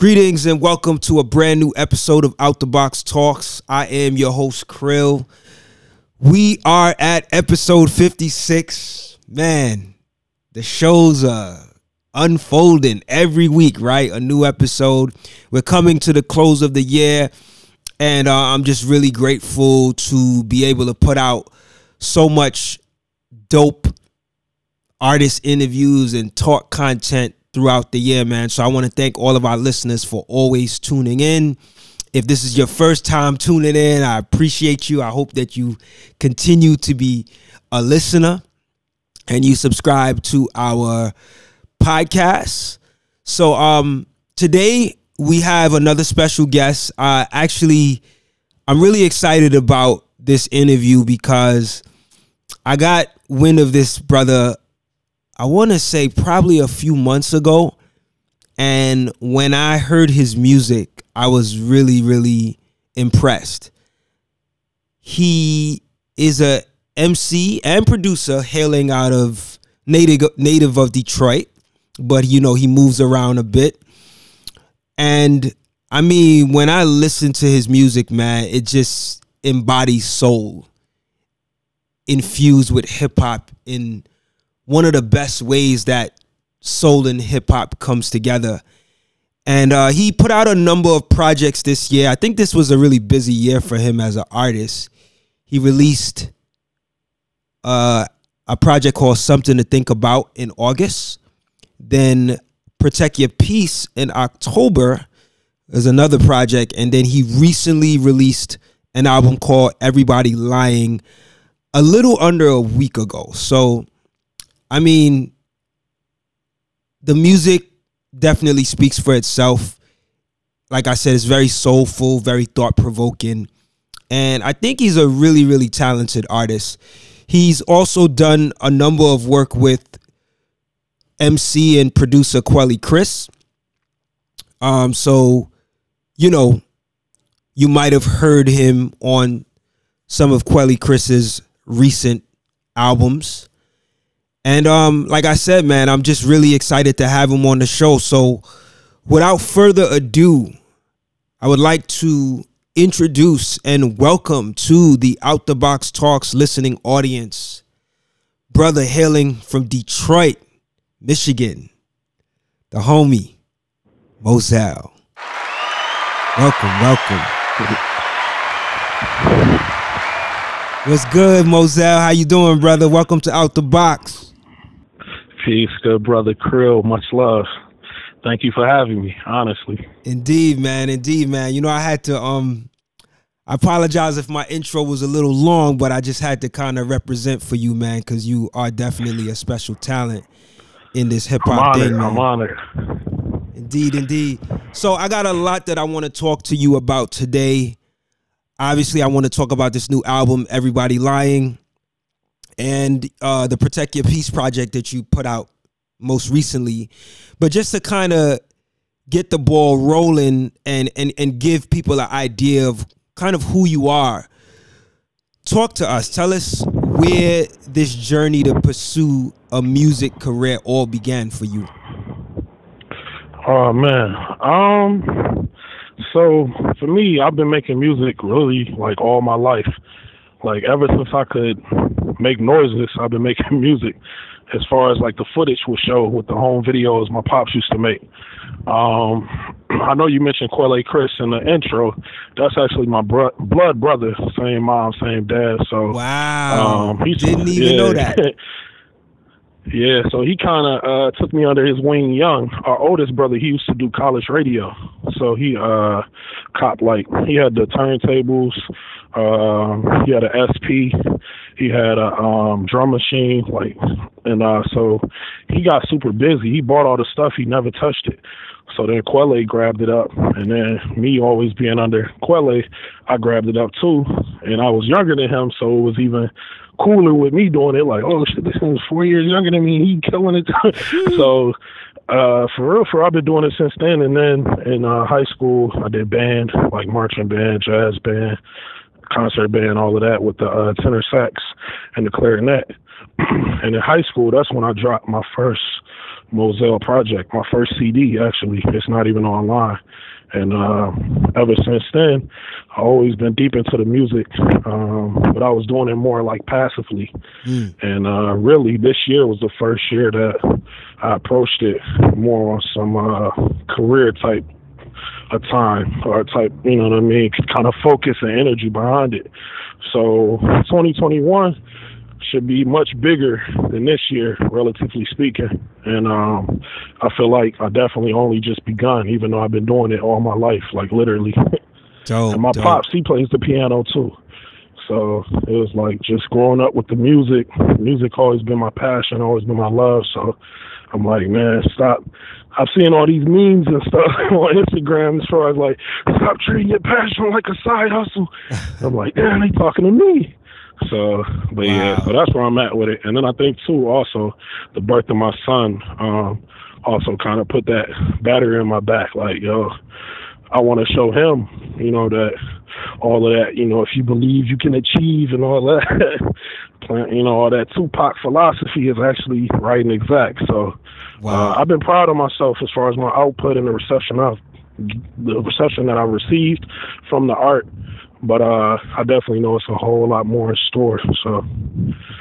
Greetings and welcome to a brand new episode of Out the Box Talks. I am your host, Krill. We are at episode 56. Man, the shows are unfolding every week, right? A new episode. We're coming to the close of the year, and uh, I'm just really grateful to be able to put out so much dope artist interviews and talk content throughout the year, man. So I want to thank all of our listeners for always tuning in. If this is your first time tuning in, I appreciate you. I hope that you continue to be a listener and you subscribe to our podcast. So um today we have another special guest. Uh actually I'm really excited about this interview because I got wind of this brother I want to say probably a few months ago. And when I heard his music, I was really, really impressed. He is a MC and producer hailing out of native native of Detroit, but you know, he moves around a bit. And I mean, when I listen to his music, man, it just embodies soul infused with hip hop in one of the best ways that soul and hip hop comes together. And uh, he put out a number of projects this year. I think this was a really busy year for him as an artist. He released uh, a project called Something to Think About in August. Then Protect Your Peace in October is another project. And then he recently released an album called Everybody Lying a little under a week ago. So I mean, the music definitely speaks for itself. Like I said, it's very soulful, very thought provoking. And I think he's a really, really talented artist. He's also done a number of work with MC and producer Quelle Chris. Um, so, you know, you might have heard him on some of Quelle Chris's recent albums. And um, like I said, man, I'm just really excited to have him on the show. So, without further ado, I would like to introduce and welcome to the Out the Box Talks listening audience, brother hailing from Detroit, Michigan, the homie, Mozell. Welcome, welcome. What's good, Mozell? How you doing, brother? Welcome to Out the Box. Peace, good brother Krill. Much love. Thank you for having me, honestly. Indeed, man. Indeed, man. You know, I had to um I apologize if my intro was a little long, but I just had to kind of represent for you, man, because you are definitely a special talent in this hip hop thing, man. I'm honored. Indeed, indeed. So I got a lot that I want to talk to you about today. Obviously, I want to talk about this new album, Everybody Lying and uh, the Protect Your Peace project that you put out most recently. But just to kind of get the ball rolling and and and give people an idea of kind of who you are. Talk to us. Tell us where this journey to pursue a music career all began for you. Oh man. Um so for me, I've been making music really like all my life. Like ever since I could make noises, I've been making music. As far as like the footage will show with the home videos my pops used to make. Um, I know you mentioned Quelle Chris in the intro. That's actually my bro- blood brother, same mom, same dad. So wow, um, didn't even yeah. know that. Yeah, so he kind of uh, took me under his wing young. Our oldest brother, he used to do college radio, so he uh, copped like he had the turntables, uh, he had an SP, he had a um, drum machine, like, and uh, so he got super busy. He bought all the stuff, he never touched it. So then Quelle grabbed it up, and then me always being under Quelle, I grabbed it up too. And I was younger than him, so it was even cooler with me doing it. Like, oh shit, this thing's four years younger than me. He killing it. so uh, for real, for I've been doing it since then. And then in uh, high school, I did band, like marching band, jazz band, concert band, all of that with the uh, tenor sax and the clarinet. and in high school, that's when I dropped my first Mozell Project, my first CD actually. It's not even online. And uh, ever since then, I've always been deep into the music, um, but I was doing it more like passively. Mm. And uh, really, this year was the first year that I approached it more on some uh, career type a time or type, you know what I mean, kind of focus and energy behind it. So 2021 should be much bigger than this year, relatively speaking. And um, I feel like I definitely only just begun, even though I've been doing it all my life, like literally. Dope, and my dope. pops, he plays the piano too. So it was like just growing up with the music. Music always been my passion, always been my love. So I'm like, man, stop. I've seen all these memes and stuff on Instagram as far as like, stop treating your passion like a side hustle. I'm like, damn, they talking to me. So, but wow. yeah, so that's where I'm at with it. And then I think too, also the birth of my son, um, also kind of put that battery in my back. Like, yo, I want to show him, you know, that all of that, you know, if you believe you can achieve and all that, you know, all that Tupac philosophy is actually right and exact. So, wow. uh, I've been proud of myself as far as my output and the reception of the reception that I received from the art but uh, I definitely know it's a whole lot more in store. So,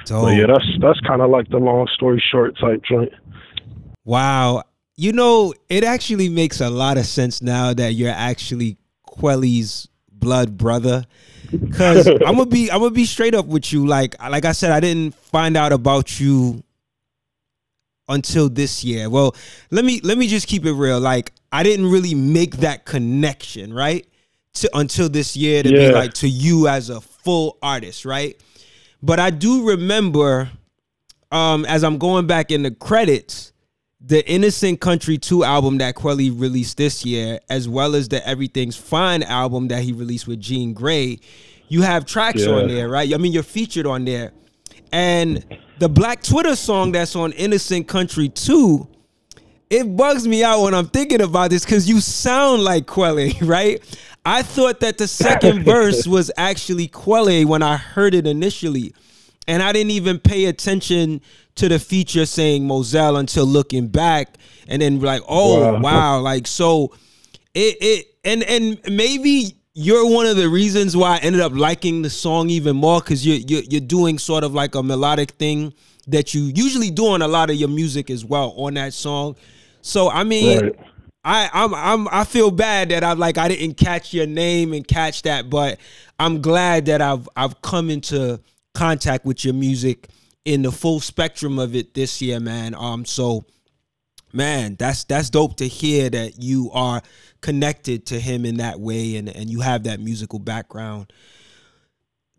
but yeah, that's that's kind of like the long story short type joint. Wow, you know, it actually makes a lot of sense now that you're actually Quelle's blood brother. Cause I'm gonna be I'm gonna be straight up with you. Like like I said, I didn't find out about you until this year. Well, let me let me just keep it real. Like I didn't really make that connection, right? To, until this year to yeah. be like to you as a full artist, right? But I do remember um, as I'm going back in the credits, the Innocent Country 2 album that Quelle released this year, as well as the Everything's Fine album that he released with Jean Grae, you have tracks yeah. on there, right? I mean, you're featured on there. And the Black Twitter song that's on Innocent Country 2, it bugs me out when I'm thinking about this because you sound like Quelle, right? I thought that the second verse was actually Quelle when I heard it initially. And I didn't even pay attention to the feature saying Mozell until looking back and then like, oh wow, wow. like so it it and and maybe you're one of the reasons why I ended up liking the song even more because you're, you're you're doing sort of like a melodic thing that you usually do on a lot of your music as well on that song. So I mean, right. I I'm I'm I feel bad that I'm like I didn't catch your name and catch that, but I'm glad that I've I've come into contact with your music in the full spectrum of it this year, man. Um, so man, that's that's dope to hear that you are connected to him in that way and and you have that musical background.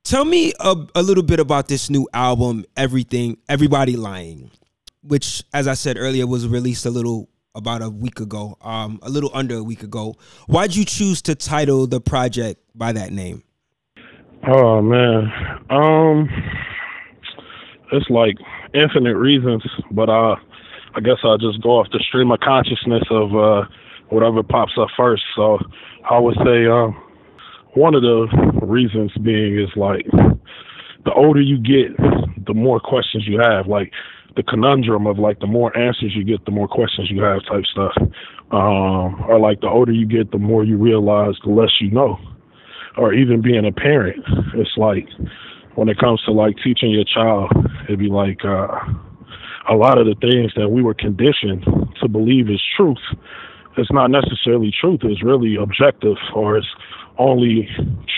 Tell me a, a little bit about this new album, Everything Everybody Lying, which as I said earlier was released a little about a week ago, um, a little under a week ago. Why'd you choose to title the project by that name? Oh man, um, it's like infinite reasons, but uh, I guess I'll just go off the stream of consciousness of uh, whatever pops up first. So I would say um, one of the reasons being is like the older you get, the more questions you have. Like the conundrum of like the more answers you get, the more questions you have type stuff. Um, or like the older you get, the more you realize, the less you know. Or even being a parent, it's like when it comes to like teaching your child, it'd be like uh, a lot of the things that we were conditioned to believe is truth. It's not necessarily truth. It's really objective, or it's only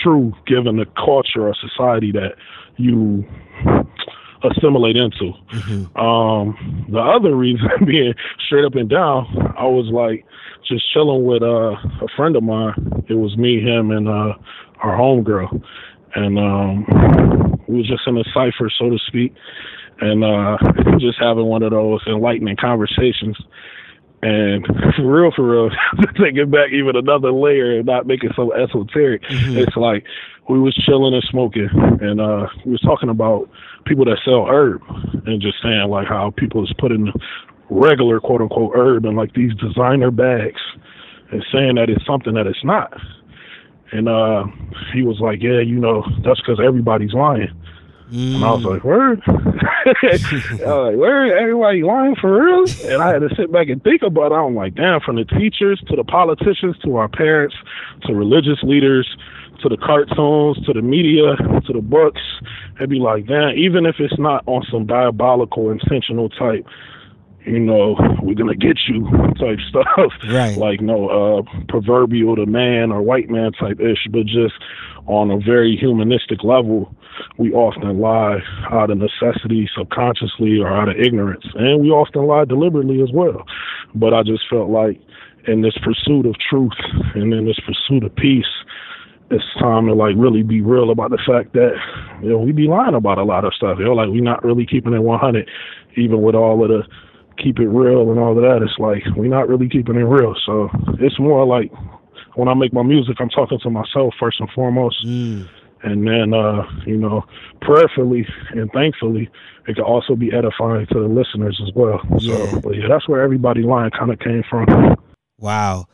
true given the culture or society that you assimilate into. Mm-hmm. Um, the other reason being straight up and down, I was like just chilling with uh, a friend of mine. It was me, him, and uh, our homegirl, and um, we was just in a cipher, so to speak, and uh, just having one of those enlightening conversations. And for real, for real, take it back even another layer and not making so esoteric. Mm-hmm. It's like we was chilling and smoking, and uh, we was talking about people that sell herb, and just saying like how people is putting regular quote unquote herb in like these designer bags, and saying that it's something that it's not. And uh, he was like, "Yeah, you know, that's because everybody's lying." Mm. And I was like, word? Like, word? Everybody lying for real? And I had to sit back and think about it. I'm like, damn, from the teachers to the politicians to our parents to religious leaders to the cartoons to the media to the books, it'd be like, damn, even if it's not on some diabolical, intentional type you know, we're gonna get you type stuff. Right. Like no uh proverbial to man or white man type ish, but just on a very humanistic level, we often lie out of necessity, subconsciously, or out of ignorance. And we often lie deliberately as well. But I just felt like in this pursuit of truth and in this pursuit of peace, it's time to like really be real about the fact that you know we be lying about a lot of stuff. You know, like we're not really keeping it 100, even with all of the keep it real and all of that. It's like we're not really keeping it real. So it's more like when I make my music, I'm talking to myself first and foremost. Mm. And then, uh, you know, prayerfully and thankfully, it can also be edifying to the listeners as well. Yeah. So, yeah, that's where everybody line kind of came from. Wow.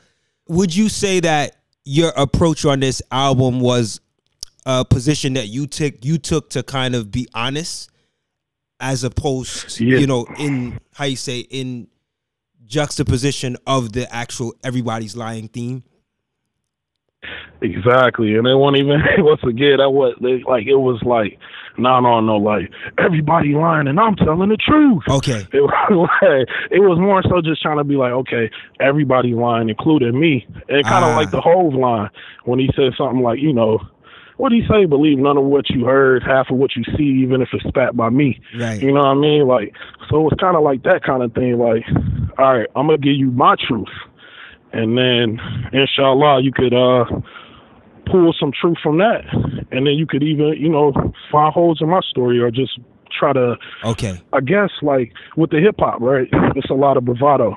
Would you say that your approach on this album was a position that you took you took to kind of be honest as opposed yeah. you know in how you say in juxtaposition of the actual everybody's lying theme Exactly, and it wasn't even once again i was like it was like no no no like everybody lying and I'm telling the truth. Okay, it was like, it was more so just trying to be like okay everybody lying including me and kind of like ah. the Hove line when he said something like you know what do you say? Believe none of what you heard, half of what you see, even if it's spat by me. Right. You know what I mean? Like, so it's kind of like that kind of thing. Like, all right, I'm gonna give you my truth, and then, inshallah, you could uh pull some truth from that, and then you could even, you know, find holes in my story or just try to. Okay. I guess like with the hip hop, right? It's a lot of bravado.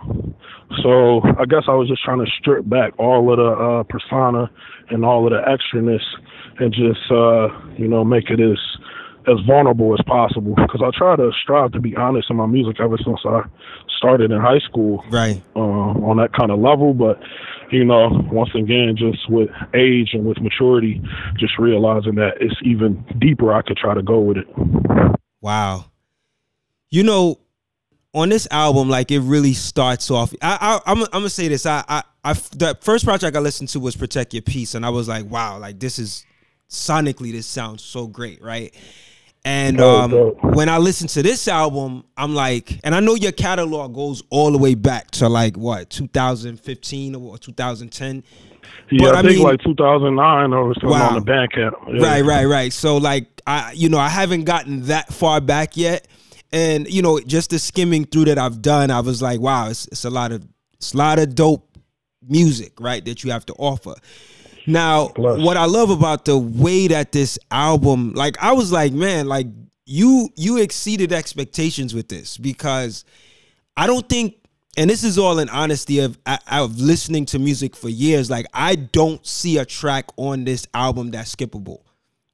So I guess I was just trying to strip back all of the uh, persona and all of the extraness and just uh, you know make it as as vulnerable as possible because I try to strive to be honest in my music ever since I started in high school. Right. Uh, on that kind of level, but you know, once again, just with age and with maturity, just realizing that it's even deeper. I could try to go with it. Wow. You know, on this album, like it really starts off. I, I am I'm gonna say this. I, I I the first project I listened to was Protect Your Peace, and I was like, wow, like this is sonically this sounds so great, right? And um, when I listen to this album, I'm like, and I know your catalog goes all the way back to like what 2015 or 2010. Yeah, but, I, I think mean, like 2009 or something wow. on the Bandcamp. Yeah. Right, right, right. So like, I you know I haven't gotten that far back yet, and you know just the skimming through that I've done, I was like, wow, it's, it's a lot of it's a lot of dope music, right, that you have to offer. Now, Plus. what I love about the way that this album, like I was like, man, like you you exceeded expectations with this because I don't think and this is all in honesty of of listening to music for years like I don't see a track on this album that's skippable.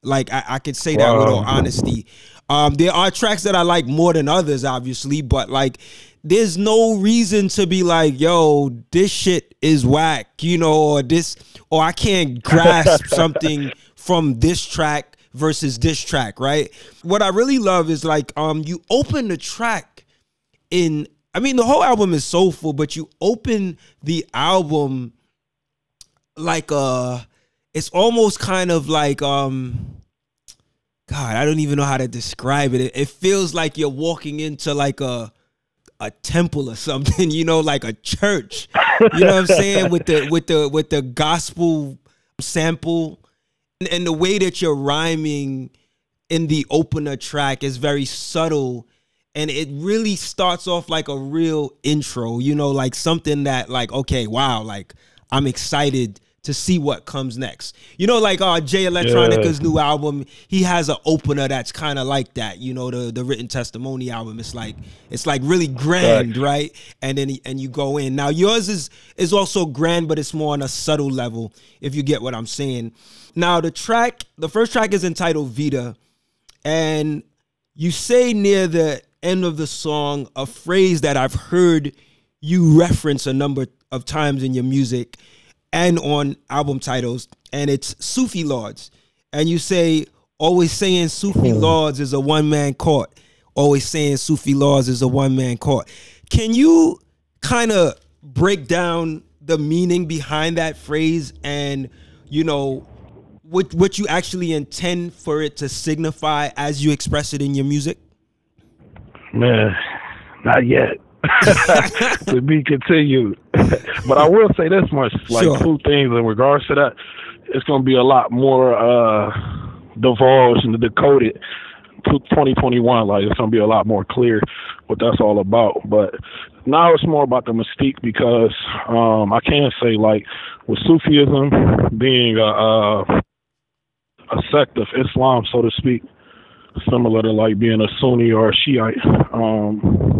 Like I, I could say wow. that with all honesty. Um, there are tracks that I like more than others, obviously, but like there's no reason to be like, yo, this shit is whack, you know, or this, or I can't grasp something from this track versus this track, right? What I really love is like, um, you open the track in, I mean, the whole album is soulful, but you open the album like uh it's almost kind of like um God, I don't even know how to describe it. It, it feels like you're walking into like a a temple or something, you know, like a church. You know what I'm saying? With the with the with the gospel sample and, and the way that you're rhyming in the opener track is very subtle and it really starts off like a real intro, you know, like something that like okay, wow, like I'm excited to see what comes next. You know, like uh Jay Electronica's yeah. new album, he has an opener that's kind of like that. You know, the the written testimony album. It's like it's like really grand, right? right? And then and you go in. Now yours is is also grand, but it's more on a subtle level. If you get what I'm saying. Now the track, the first track is entitled Vita, and you say near the end of the song a phrase that I've heard you reference a number of times in your music and on album titles, and it's Sufi Lords. And you say, always saying Sufi mm. Lords is a one man court. Always saying Sufi Lords is a one man court. Can you kind of break down the meaning behind that phrase and you know what what you actually intend for it to signify as you express it in your music? Man, not yet. to be continued. but I will say this much: like sure. two things in regards to that. It's going to be a lot more uh, divulged and decoded 2021, like it's gonna be a lot more clear what that's all about. But now it's more about the mystique because um, I can say like with Sufism being a, a, a sect of Islam, so to speak, similar to like being a Sunni or a Shiite, um,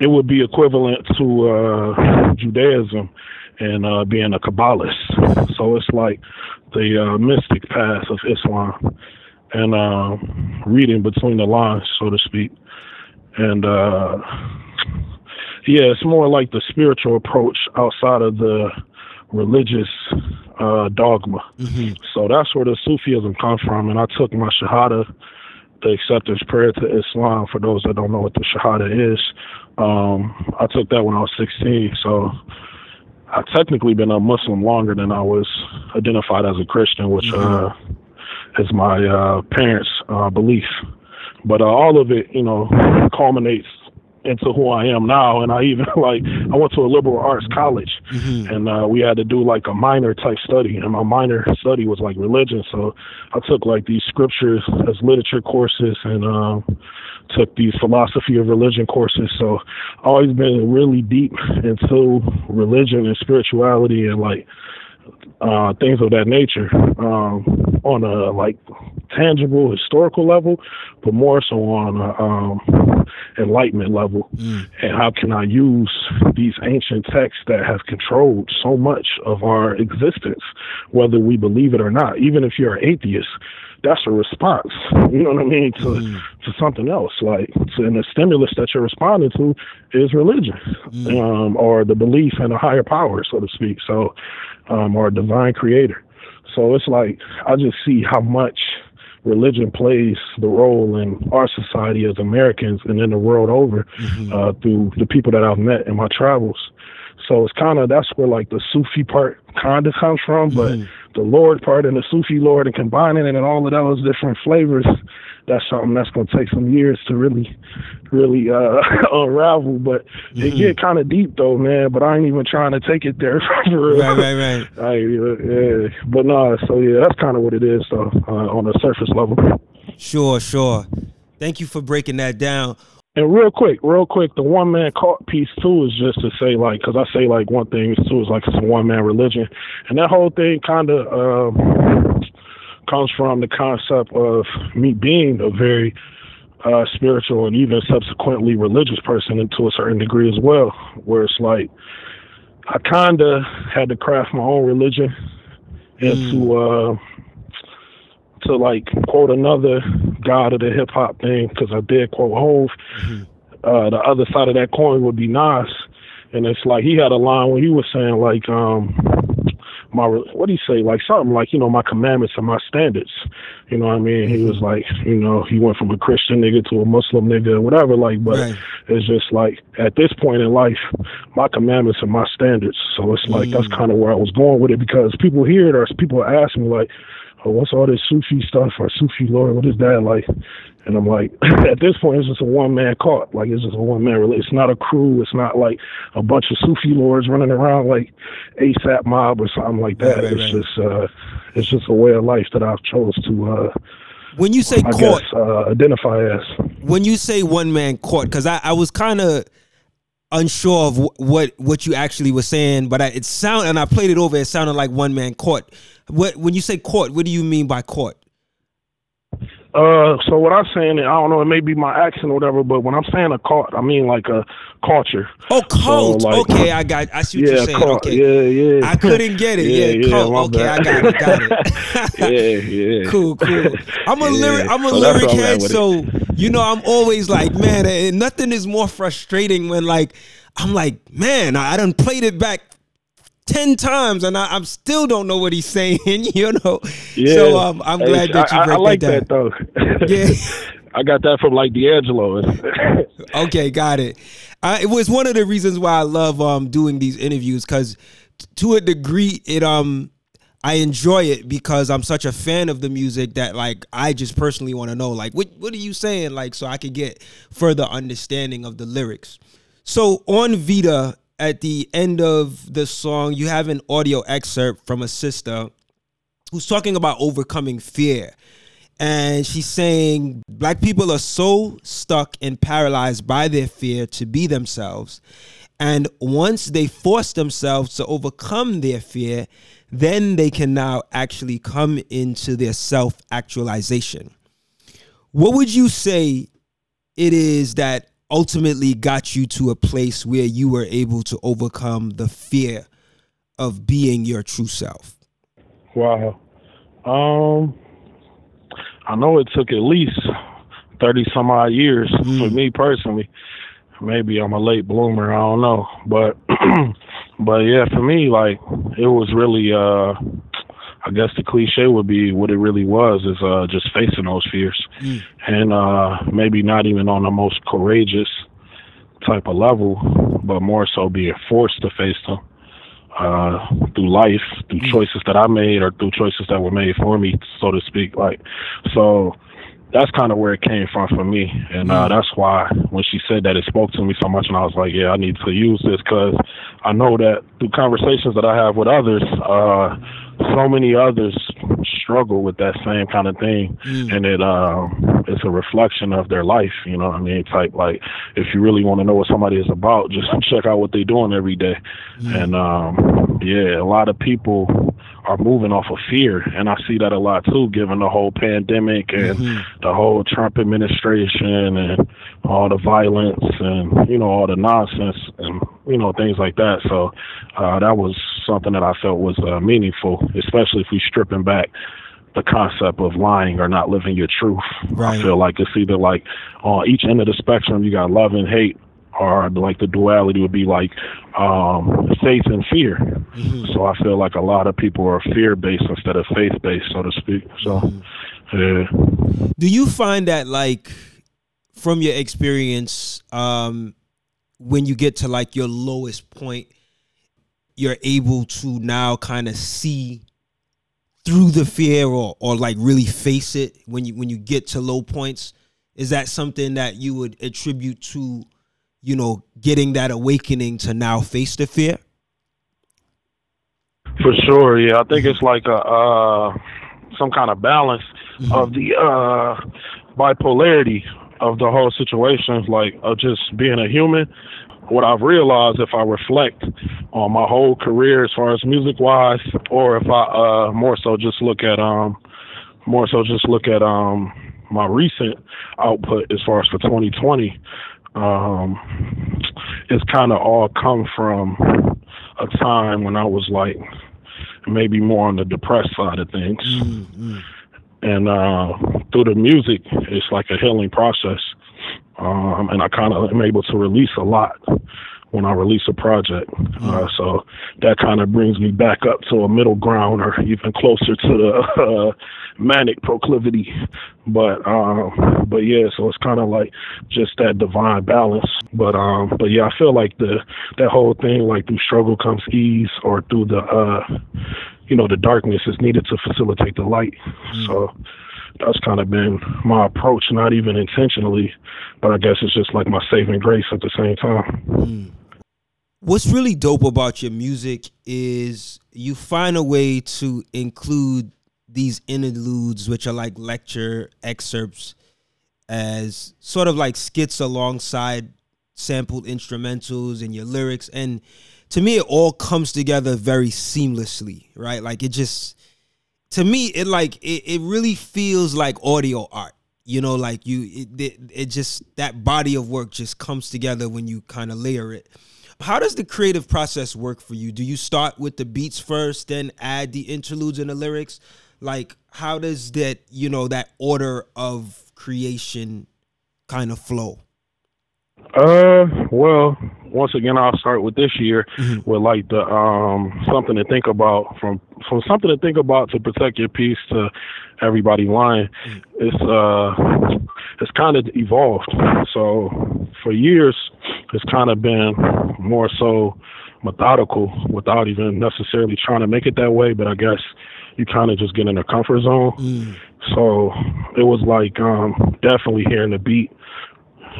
it would be equivalent to uh, Judaism and uh, being a Kabbalist. So it's like the uh, mystic path of Islam and uh, reading between the lines, so to speak. And uh, yeah, it's more like the spiritual approach outside of the religious uh, dogma. Mm-hmm. So that's where the Sufism comes from. And I took my Shahada, the acceptance prayer to Islam. For those that don't know what the Shahada is, um, I took that when I was 16. So I've technically been a Muslim longer than I was identified as a Christian, which mm-hmm. uh, is my uh, parents' uh, belief. But uh, all of it, you know, culminates into who I am now. And I even like I went to a liberal arts college, mm-hmm. and uh, we had to do like a minor type study, and my minor study was like religion. So I took like these scriptures as literature courses, and um, took these philosophy of religion courses. So always been really deep into religion and spirituality, and like uh, things of that nature um, on a like tangible historical level, but more so on a um, enlightenment level. Mm. And how can I use these ancient texts that have controlled so much of our existence, whether we believe it or not? Even if you're an atheist, that's a response. You know what I mean to mm. to something else. Like to, and the stimulus that you're responding to is religion, mm. um, or the belief in a higher power, so to speak. So, um, or a divine creator. So it's like I just see how much religion plays the role in our society as Americans and in the world over mm-hmm. uh, through the people that I've met in my travels. So it's kind of that's where like the Sufi part kind of comes from, but mm-hmm. The Lord part and the Sufi Lord and combining it and all of those different flavors, that's something that's going to take some years to really, really uh, unravel. But mm-hmm. it get kind of deep though, man. But I ain't even trying to take it there. right, right, right. I, yeah. But no, so yeah, that's kind of what it is though uh, on the surface level. Sure, sure. Thank you for breaking that down. And real quick, real quick, the one man caught piece too is just to say like, because I say like one thing too is like it's a one man religion, and that whole thing kind of um, comes from the concept of me being a very uh, spiritual and even subsequently religious person, and to a certain degree as well, where it's like I kind of had to craft my own religion into. Mm. Uh, to like quote another god of the hip hop thing because I did quote Hove. Mm-hmm. Uh, the other side of that coin would be Nas, and it's like he had a line where he was saying like um my what do you say like something like you know my commandments and my standards you know what i mean he was mm-hmm. like you know he went from a christian nigga to a muslim nigga or whatever like but right. it's just like at this point in life my commandments and my standards so it's like mm. that's kind of where i was going with it because people hear it or people ask me like oh, what's all this Sufi stuff or Sufi Lord? What is that like? And I'm like, at this point, it's just a one man cult. Like it's just a one man release. It's not a crew. It's not like a bunch of Sufi lords running around like ASAP mob or something like that. Right, right, it's right. just uh, it's just a way of life that I've chose to. Uh, when you say I court, guess, uh, identify as. When you say one man court, because I, I was kind of unsure of what what you actually were saying, but I, it sound and I played it over. It sounded like one man court. What when you say court, what do you mean by court? Uh, so what I'm saying, I don't know, it may be my accent or whatever, but when I'm saying a cult, I mean like a culture. Oh, cult. So like, okay, I got. I see what yeah, you're saying. Cult. Okay, yeah, yeah. I couldn't get it. yeah, yeah, yeah cult. Okay, bad. I got it. Got it. yeah, yeah. Cool, cool. I'm a yeah. lyric. I'm a so lyric head, so you know, I'm always like, man, eh, nothing is more frustrating when like I'm like, man, I, I done played it back ten times, and I, am still don't know what he's saying. You know. Yeah. So um, I'm glad that you I, I like that, that though. yeah. I got that from like D'Angelo. okay, got it. it was one of the reasons why I love um doing these interviews because to a degree it um I enjoy it because I'm such a fan of the music that like I just personally want to know like what what are you saying like so I could get further understanding of the lyrics. So on Vita at the end of the song you have an audio excerpt from a sister who's talking about overcoming fear. And she's saying black people are so stuck and paralyzed by their fear to be themselves. And once they force themselves to overcome their fear, then they can now actually come into their self actualization. What would you say it is that ultimately got you to a place where you were able to overcome the fear of being your true self? Wow. Um I know it took at least 30 some odd years mm. for me personally. Maybe I'm a late bloomer, I don't know. But but yeah, for me like it was really uh I guess the cliche would be what it really was is uh just facing those fears. Mm. And uh maybe not even on the most courageous type of level, but more so being forced to face them uh, through life, through mm. choices that I made or through choices that were made for me, so to speak. Like, so that's kind of where it came from for me, and uh, mm. that's why when she said that, it spoke to me so much, and I was like, yeah, I need to use this because I know that through conversations that I have with others, uh, so many others struggle with that same kind of thing, mm. and it um, it's a reflection of their life. You know, what I mean, type like if you really want to know what somebody is about, just check out what they're doing every day, mm. and um, yeah, a lot of people are moving off of fear, and I see that a lot too, given the whole pandemic and mm-hmm. the whole Trump administration and all the violence and you know all the nonsense and you know things like that. So uh, that was something that I felt was uh, meaningful, especially if we stripping back the concept of lying or not living your truth. Right. I feel like it's either like on each end of the spectrum you got love and hate or like the duality would be like um, faith and fear. Mm-hmm. So I feel like a lot of people are fear based instead of faith based, so to speak. So, mm-hmm. yeah. Do you find that like from your experience, um, when you get to like your lowest point, you're able to now kind of see through the fear or or like really face it when you when you get to low points? Is that something that you would attribute to you know, getting that awakening to now face the fear? For sure, yeah. I think it's like a uh, some kind of balance mm-hmm. of the uh, bipolarity of the whole situation, like of just being a human. What I've realized, if I reflect on my whole career as far as music wise, or if I uh, more so just look at um, more so just look at um, my recent output as far as for 2020, um, it's kind of all come from a time when I was like maybe more on the depressed side of things. Mm-hmm. And uh, through the music, it's like a healing process. Um, and I kind of am able to release a lot when I release a project. Mm-hmm. Uh, so that kind of brings me back up to a middle ground or even closer to the uh, manic proclivity. But um, but yeah, so it's kind of like just that divine balance. But um, but yeah, I feel like the that whole thing like through struggle comes ease, or through the uh, you know the darkness is needed to facilitate the light. Mm. So that's kind of been my approach, not even intentionally, but I guess it's just like my saving grace at the same time. Mm. What's really dope about your music is you find a way to include these interludes, which are like lecture excerpts, as sort of like skits alongside sampled instrumentals and your lyrics. And to me, it all comes together very seamlessly, right? Like it just, to me, it like it, it really feels like audio art. You know, like you, it, it, it just that body of work just comes together when you kind of layer it. How does the creative process work for you? Do you start with the beats first, then add the interludes and the lyrics? like how does that you know that order of creation kind of flow Uh, well, once again, I'll start with this year mm-hmm. with like the um something to think about from from something to think about to protect your peace to everybody lying. Mm-hmm. It's uh it's kind of evolved. So for years, it's kind of been more so methodical without even necessarily trying to make it that way. But I guess you kind of just get in a comfort zone. Mm. So it was like um definitely hearing the beat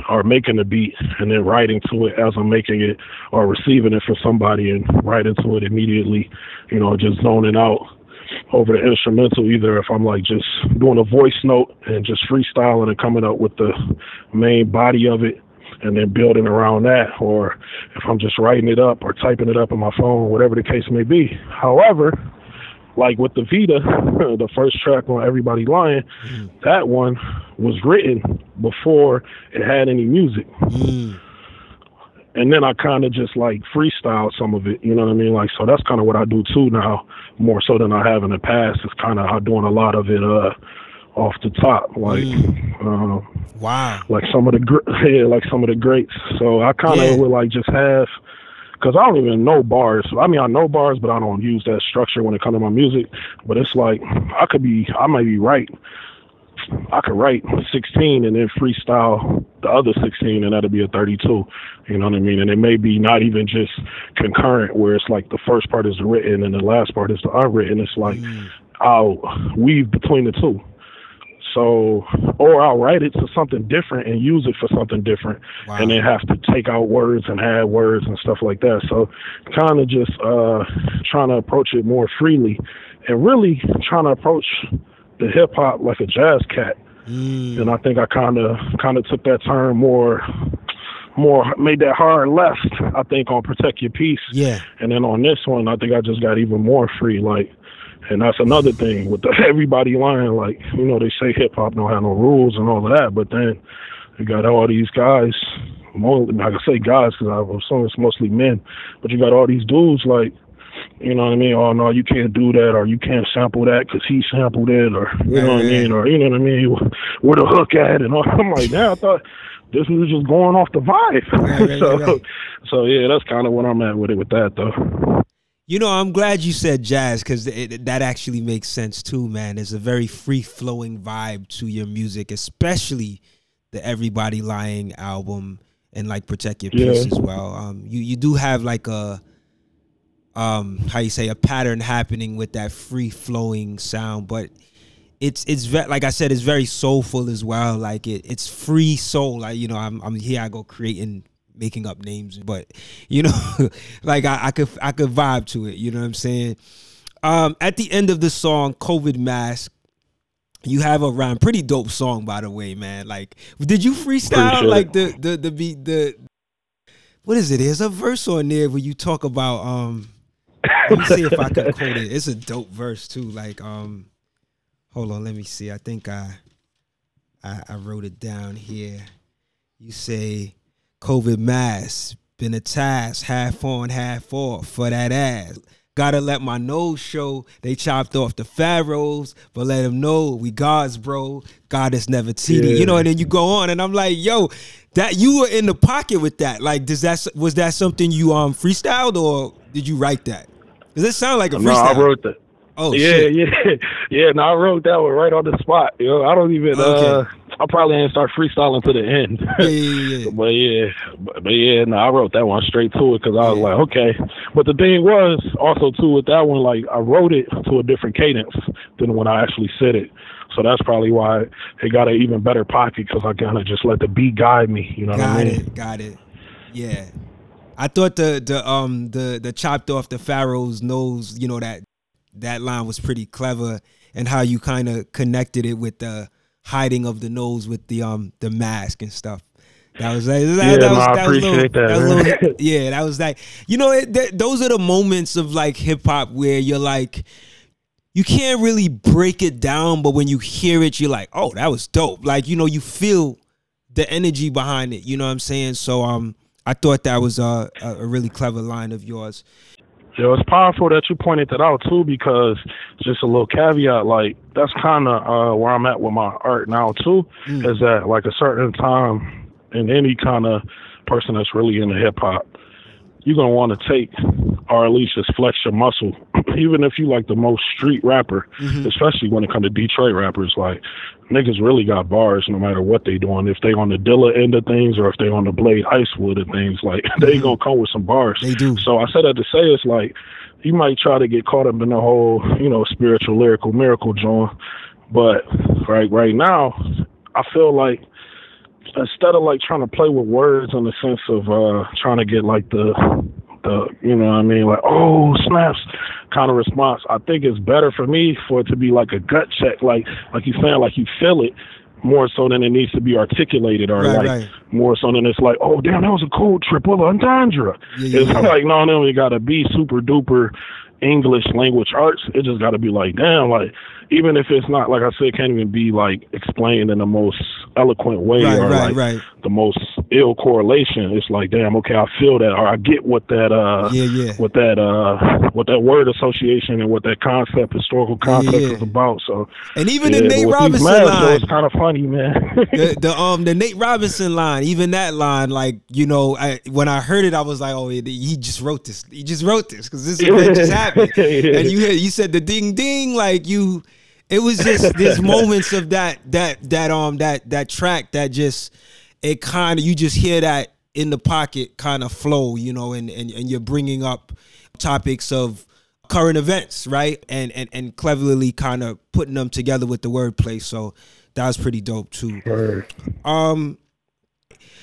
or making the beat and then writing to it as I'm making it or receiving it from somebody and writing to it immediately, you know, just zoning out over the instrumental either if I'm like just doing a voice note and just freestyling and coming up with the main body of it and then building around that or if I'm just writing it up or typing it up on my phone, whatever the case may be. However, like with the Vita, the first track on Everybody Lying, mm. that one was written before it had any music. Mm. And then I kind of just like freestyle some of it, you know what I mean? Like, so that's kind of what I do too now, more so than I have in the past. It's kind of I'm doing a lot of it uh, off the top, like, mm. uh, wow, like some of the yeah, like some of the greats. So I kind of yeah. would like just have because I don't even know bars. I mean, I know bars, but I don't use that structure when it comes to my music. But it's like I could be, I might be right. I could write 16 and then freestyle the other 16, and that'll be a 32. You know what I mean? And it may be not even just concurrent, where it's like the first part is written and the last part is the unwritten. It's like mm. I'll weave between the two. So, or I'll write it to something different and use it for something different, wow. and then have to take out words and add words and stuff like that. So, kind of just uh, trying to approach it more freely, and really trying to approach the hip hop like a jazz cat. Mm. And I think I kind of kind of took that turn more more made that hard left i think on protect your peace yeah and then on this one i think i just got even more free like and that's another thing with the, everybody lying. Like, you know, they say hip hop don't have no rules and all of that, but then you got all these guys. More, I can say guys because I assume it's mostly men, but you got all these dudes like, you know what I mean? Oh no, you can't do that, or you can't sample that because he sampled it, or you know what I mean, or you know what I mean? Where the hook at? And all. I'm like, yeah, I thought this was just going off the vibe. Right, so, so yeah, that's kind of what I'm at with it with that though. You know, I'm glad you said jazz because that actually makes sense too, man. There's a very free flowing vibe to your music, especially the Everybody Lying album and like Protect Your Peace yeah. as well. Um, you you do have like a um how you say a pattern happening with that free flowing sound, but it's it's ve- like I said, it's very soulful as well. Like it, it's free soul. Like you know, I'm I'm here. I go creating making up names, but you know, like I, I could I could vibe to it. You know what I'm saying? Um, at the end of the song, COVID mask. You have a rhyme, pretty dope song by the way, man. Like, did you freestyle sure. like the the the beat the what is it? There's a verse on there where you talk about um. Let me see if I can quote it. It's a dope verse too. Like um, hold on, let me see. I think I I, I wrote it down here. You say COVID mask, been a task, half on, half off for that ass. Gotta let my nose show. They chopped off the pharaohs, but let them know we gods, bro. God is never cheated. Yeah. You know, and then you go on, and I'm like, yo, that you were in the pocket with that. Like, does that was that something you um freestyled or did you write that? Does it sound like a freestyle? No, I wrote that. Oh yeah, shit. yeah, yeah. No, I wrote that one right on the spot. You know, I don't even. Okay. uh I probably didn't start freestyling to the end. Yeah, yeah, yeah. but yeah, but, but, yeah, no, I wrote that one straight to it because I was yeah. like, okay. But the thing was also too with that one, like I wrote it to a different cadence than when I actually said it. So that's probably why it got an even better pocket because I kind of just let the beat guide me. You know got what I mean? Got it. Got it. Yeah. I thought the the um the the chopped off the pharaoh's nose, you know that that line was pretty clever and how you kind of connected it with the hiding of the nose with the um the mask and stuff. That was like that, yeah, that was, no, I appreciate little, that. that little, yeah, that was like you know it, th- those are the moments of like hip hop where you're like you can't really break it down, but when you hear it, you're like, oh, that was dope. Like you know, you feel the energy behind it. You know what I'm saying? So um, I thought that was a, a really clever line of yours. Yeah, it's powerful that you pointed that out too, because just a little caveat, like that's kind of uh, where I'm at with my art now too, mm. is that like a certain time in any kind of person that's really into hip hop, you're gonna want to take or at least just flex your muscle. Even if you like the most street rapper, mm-hmm. especially when it comes to Detroit rappers, like niggas really got bars no matter what they doing. If they on the Dilla end of things or if they on the Blade Icewood of things, like they mm-hmm. gonna come with some bars. They do. So I said that to say it's like you might try to get caught up in the whole, you know, spiritual lyrical miracle joint. But right right now, I feel like instead of like trying to play with words in the sense of uh trying to get like the the you know what I mean like oh snaps kind of response. I think it's better for me for it to be like a gut check, like like you saying like you feel it more so than it needs to be articulated or right, like right. more so than it's like oh damn that was a cool triple entendre. Yeah, it's yeah. like no no you gotta be super duper English language arts. It just gotta be like damn like even if it's not like I said, can't even be like explained in the most eloquent way right, or right, like right. The most ill correlation. It's like, damn, okay, I feel that, or I get what that, uh, yeah, yeah. what that, uh, what that word association and what that concept, historical concept, yeah, is about. So, and even the Nate Robinson line, it's kind of funny, man. the, the, um the Nate Robinson line, even that line, like you know, I when I heard it, I was like, oh, he just wrote this. He just wrote this because this event just happened. and you you said the ding ding, like you it was just there's moments of that that that um that that track that just it kind of you just hear that in the pocket kind of flow, you know, and, and and you're bringing up topics of current events, right? And and and cleverly kind of putting them together with the wordplay. So that was pretty dope too. Um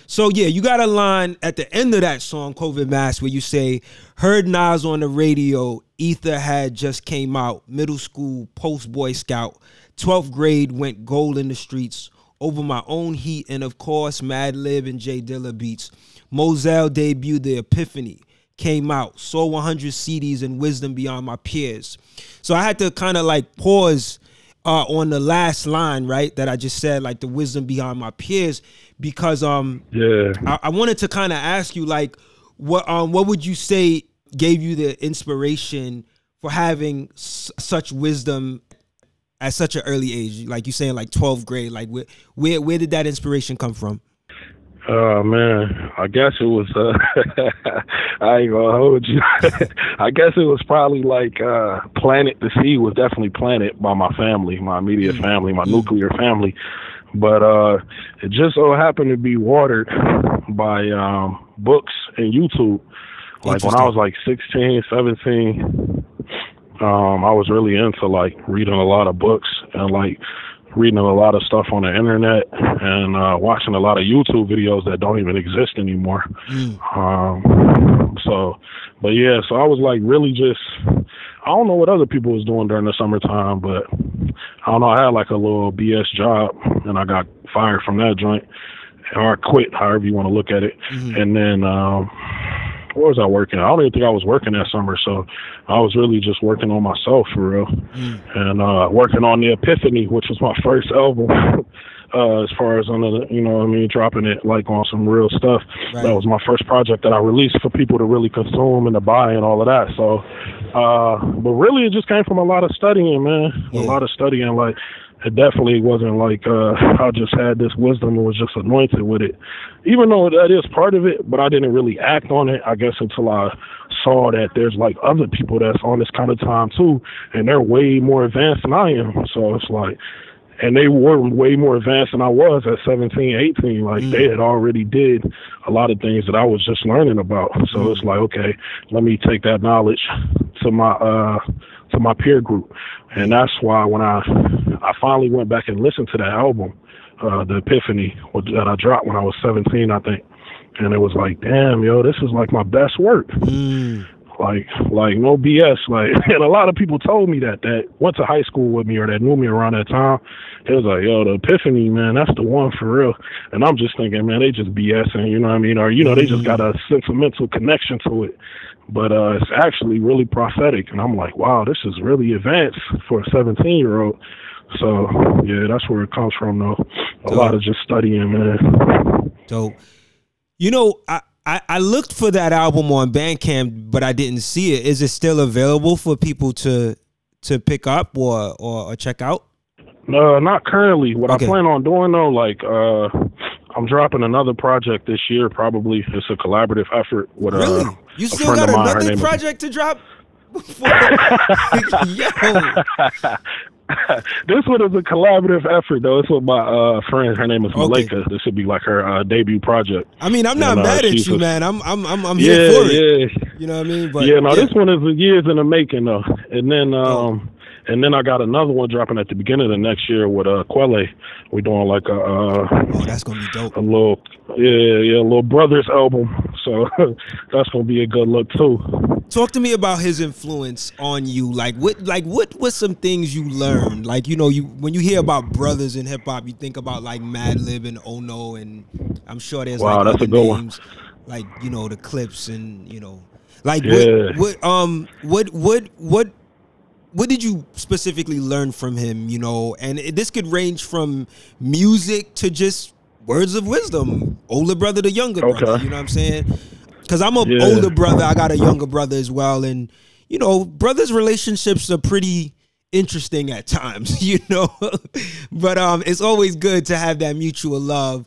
so yeah, you got a line at the end of that song, COVID Mask, where you say, heard Nas on the radio, Ether had just came out, middle school, post Boy Scout, 12th grade, went gold in the streets, over my own heat, and of course, Madlib and J Dilla beats. Mozell debuted The Epiphany, came out, saw 100 CDs and wisdom beyond my peers. So I had to kind of like pause uh, on the last line, right? That I just said, like the wisdom beyond my peers, because um, yeah, I, I wanted to kind of ask you, like, what um, what would you say gave you the inspiration for having s- such wisdom at such an early age? Like you saying, like 12th grade, like where where where did that inspiration come from? Oh man, I guess it was. Uh, I ain't gonna hold you. I guess it was probably like uh, planted. The seed was definitely planted by my family, my immediate mm. family, my nuclear family. But uh, it just so happened to be watered by um, books and YouTube. Like when I was like 16, 17, um, I was really into like reading a lot of books and like reading a lot of stuff on the internet and uh, watching a lot of YouTube videos that don't even exist anymore. Mm. Um, so, but yeah, so I was like really just, I don't know what other people was doing during the summertime, but I don't know. I had like a little BS job and I got fired from that joint or I quit, however you want to look at it. Mm-hmm. And then, um, where was I working? I don't even think I was working that summer, so I was really just working on myself for real, mm. and uh, working on the Epiphany, which was my first album. uh, as far as on the, you know, I mean, dropping it like on some real stuff. Right. That was my first project that I released for people to really consume and to buy and all of that. So, uh, but really, it just came from a lot of studying, man. Yeah. A lot of studying, like it definitely wasn't like uh, I just had this wisdom and was just anointed with it. Even though that is part of it, but I didn't really act on it, I guess, until I saw that there's like other people that's on this kind of time too, and they're way more advanced than I am. So it's like, and they were way more advanced than I was at 17, 18. Like mm. they had already did a lot of things that I was just learning about. So mm. it's like, okay, let me take that knowledge to my uh to my peer group, and that's why when I I finally went back and listened to that album, uh, the Epiphany that I dropped when I was 17, I think, and it was like, damn, yo, this is like my best work. Mm. Like, like no BS. Like, and a lot of people told me that that went to high school with me or that knew me around that time. It was like, yo, the Epiphany, man, that's the one for real. And I'm just thinking, man, they just BSing, you know what I mean? Or you know, they just got a sentimental connection to it but uh, it's actually really prophetic. And I'm like, wow, this is really advanced for a 17 year old. So yeah, that's where it comes from, though. A Dope. lot of just studying, man. Dope. You know, I, I, I looked for that album on Bandcamp, but I didn't see it. Is it still available for people to to pick up or or, or check out? No, uh, not currently. What okay. I plan on doing though, like uh I'm dropping another project this year. Probably it's a collaborative effort with uh, really? You still got mine. Another project to drop? This one is a collaborative effort, though. It's with my uh, friend. Her name is Okay. Malika. This would be like her uh, debut project. I mean, I'm not And, uh, mad at you, man. I'm I'm I'm, I'm here Yeah, for it. yeah. You know what I mean? But yeah, no, this one is years in the making though. And then um and then I got another one dropping at the beginning of the next year with uh Quelle. We're doing like a uh Oh, that's gonna be dope. a little yeah, yeah, a little brothers album. So that's gonna be a good look too. Talk to me about his influence on you. Like what like what was some things you learned? Like, you know, you when you hear about brothers in hip hop, you think about like Madlib and Ono and I'm sure there's Wow, like that's other a good one. names, like, you know, the Clipse and you know like Yeah. what what um what what what what did you specifically learn from him, you know? And this could range from music to just words of wisdom, older brother to younger brother, you know what I'm saying? Cuz I'm a Yeah. older brother, I got a younger brother as well and you know, brothers relationships are pretty interesting at times, you know. but um it's always good to have that mutual love.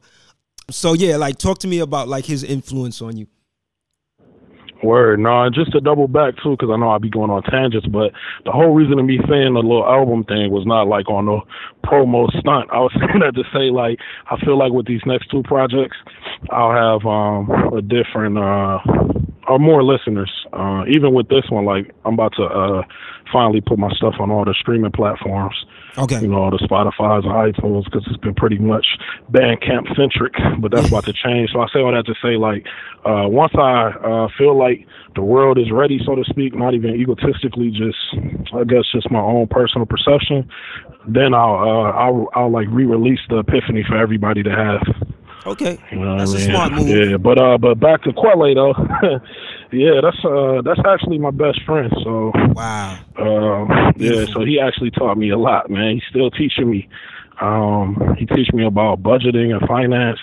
So yeah, like talk to me about like his influence on you. Word, no, and just to double back too, because I know I'll be going on tangents, but the whole reason of me saying the little album thing was not like on the promo stunt. I was saying that to say like I feel like with these next two projects, I'll have um a different uh or more listeners. Uh even with this one, like I'm about to uh finally put my stuff on all the streaming platforms Okay. you know, all the Spotify's and iTunes because it's been pretty much Bandcamp centric, but that's about to change. So I say all that to say, like, uh, once I uh, feel like the world is ready, so to speak, not even egotistically, just I guess just my own personal perception, then I'll uh, I'll I'll like re-release the Epiphany for everybody to have. Okay. You know That's a I mean? smart move. Yeah, but uh, but back to Quelle though. yeah, that's uh, that's actually my best friend. So Wow. um, yeah, so he actually taught me a lot, man. He's still teaching me. Um, he teach me about budgeting and finance,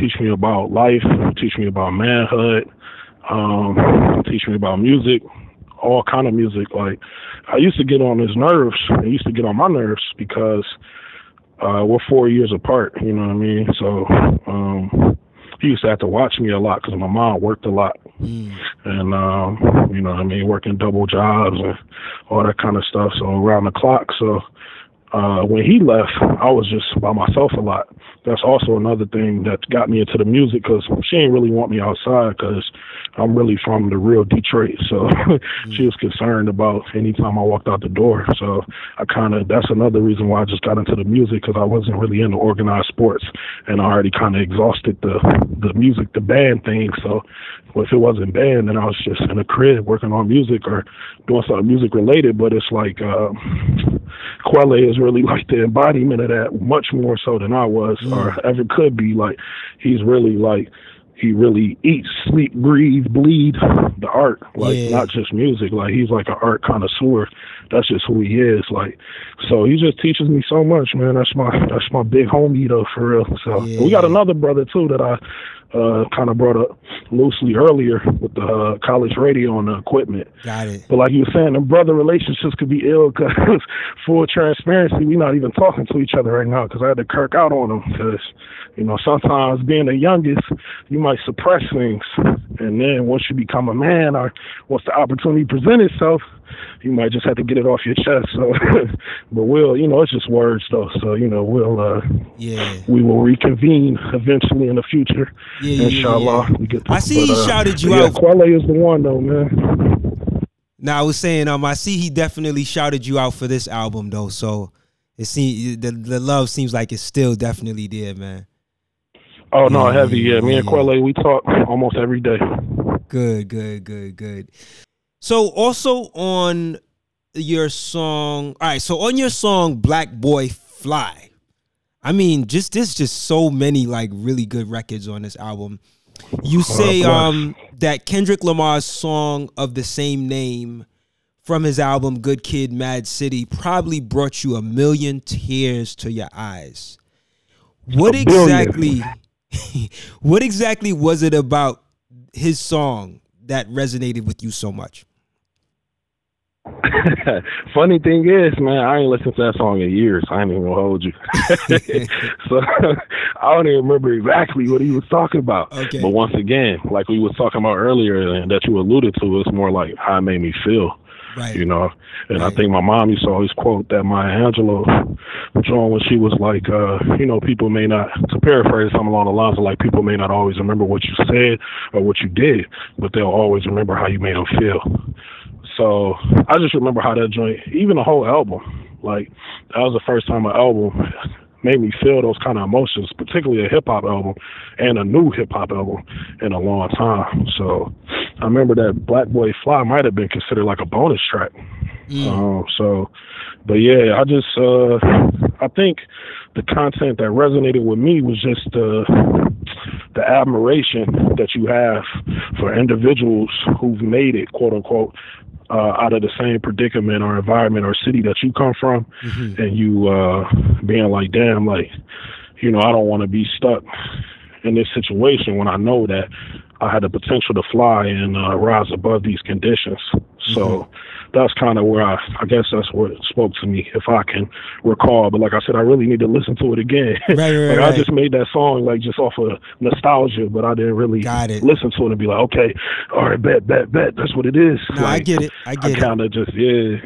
teach me about life, teach me about manhood, um, teach me about music, all kind of music. Like I used to get on his nerves. I used to get on my nerves because uh, we're four years apart. You know what I mean? So um, he used to have to watch me a lot because my mom worked a lot Mm. and um, you know, what I mean, working double jobs and all that kind of stuff. So around the clock. So uh, when he left, I was just by myself a lot. That's also another thing that got me into the music because she didn't really want me outside because I'm really from the real Detroit. So she was concerned about anytime I walked out the door. So I kind of that's another reason why I just got into the music because I wasn't really into organized sports and I already kind of exhausted the the music, the band thing. So if it wasn't band, then I was just in a crib working on music or doing something music related. But it's like uh, Quelle is really like the embodiment of that, much more so than I was or ever could be. Like he's really like he really eats, sleep, breathe, bleed the art, like Yeah. not just music. Like he's like an art connoisseur. That's just who he is. Like so, he just teaches me so much, man. That's my that's my big homie though, for real. So Yeah. we got another brother too that I uh, kind of brought up loosely earlier with the uh, college radio and the equipment. Got it. But like you were saying, the brother relationships could be ill because full transparency, we're not even talking to each other right now because I had to kirk out on him because, you know, sometimes being the youngest, you might suppress things. And then once you become a man or once the opportunity presents itself, you might just have to get it off your chest. So, but we'll, you know, it's just words though. So, you know, we'll, uh, Yeah. we will reconvene eventually in the future. Yeah, yeah, yeah, Inshallah. yeah. We get to, I see he uh, shouted you yeah, out. Quelle is the one though, man. Now I was saying, um, I see he definitely shouted you out for this album though. So it seems the the love seems like it's still definitely there, man. Oh no, heavy. Yeah, me and yeah. Quelle, we talk almost every day. Good, good, good, good. So also on your song, all right. So on your song, Black Boy Fly. I mean, just there's just so many like really good records on this album. You say um that Kendrick Lamar's song of the same name from his album Good Kid Mad City probably brought you a million tears to your eyes. What A exactly what exactly was it about his song that resonated with you so much? Funny thing is, man, I ain't listened to that song in years. I ain't even gonna hold you. so I don't even remember exactly what he was talking about. Okay. But once again, like we was talking about earlier and that you alluded to, it's more like how it made me feel. Right. You know, and Right. I think my mom used to always quote that Maya Angelou Joan when she was like, uh, you know, people may not, to paraphrase something along the lines of like, people may not always remember what you said or what you did, but they'll always remember how you made them feel. So I just remember how that joint, even the whole album, like that was the first time an album made me feel those kind of emotions, particularly a hip hop album and a new hip hop album in a long time. So I remember that Black Boy Fly might have been considered like a bonus track. Mm. Um, so, but yeah, I just uh, I think the content that resonated with me was just uh, the admiration that you have for individuals who've made it, quote unquote, uh, out of the same predicament or environment or city that you come from, Mhm. and you uh, being like, damn, like, you know, I don't want to be stuck in this situation when I know that I had the potential to fly and uh, rise above these conditions. So that's kind of where I, I guess that's what spoke to me, if I can recall. But like I said, I really need to listen to it again. Right, right, like right. I just made that song like just off of nostalgia, but I didn't really listen to it and be like, okay, all right, bet, bet, bet. That's what it is. No, I get it. I I get it. kind of just yeah.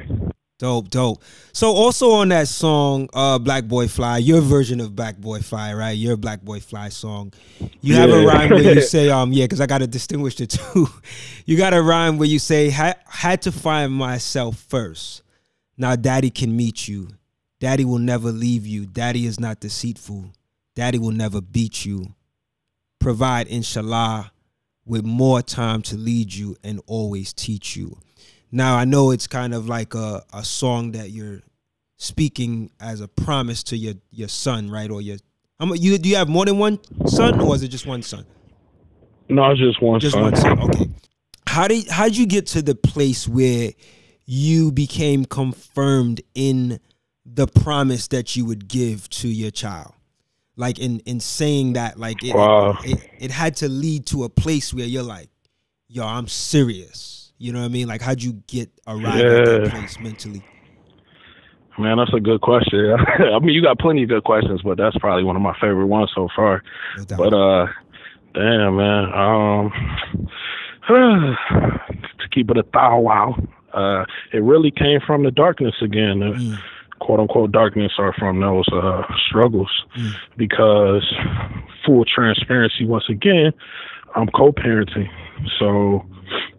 Dope, dope. So also on that song, uh, Black Boy Fly, your version of Black Boy Fly, right? Your Black Boy Fly song. You have a rhyme where you say, um, yeah, because I gotta distinguish the two. you got a rhyme where you say, had to find myself first. Now daddy can meet you. Daddy will never leave you. Daddy is not deceitful. Daddy will never beat you. Provide, inshallah, with more time to lead you and always teach you. Now I know it's kind of like a, a song that you're speaking as a promise to your your son, right? Or your I'm, you do you have more than one son, or is it just one son? No, it's just one Just song. one son. Okay. How did how did you get to the place where you became confirmed in the promise that you would give to your child? Like in in saying that, like it, Wow. it, it had to lead to a place where you're like, yo, I'm serious. You know what I mean? Like how'd you get arrive at that place mentally? Man, that's a good question. I mean, you got plenty of good questions, but that's probably one of my favorite ones so far. No. But uh, damn man, um, to keep it a thou wow, uh, it really came from the darkness again. The Mm. quote unquote darkness are from those uh struggles, Mm. because full transparency once again, I'm co-parenting, so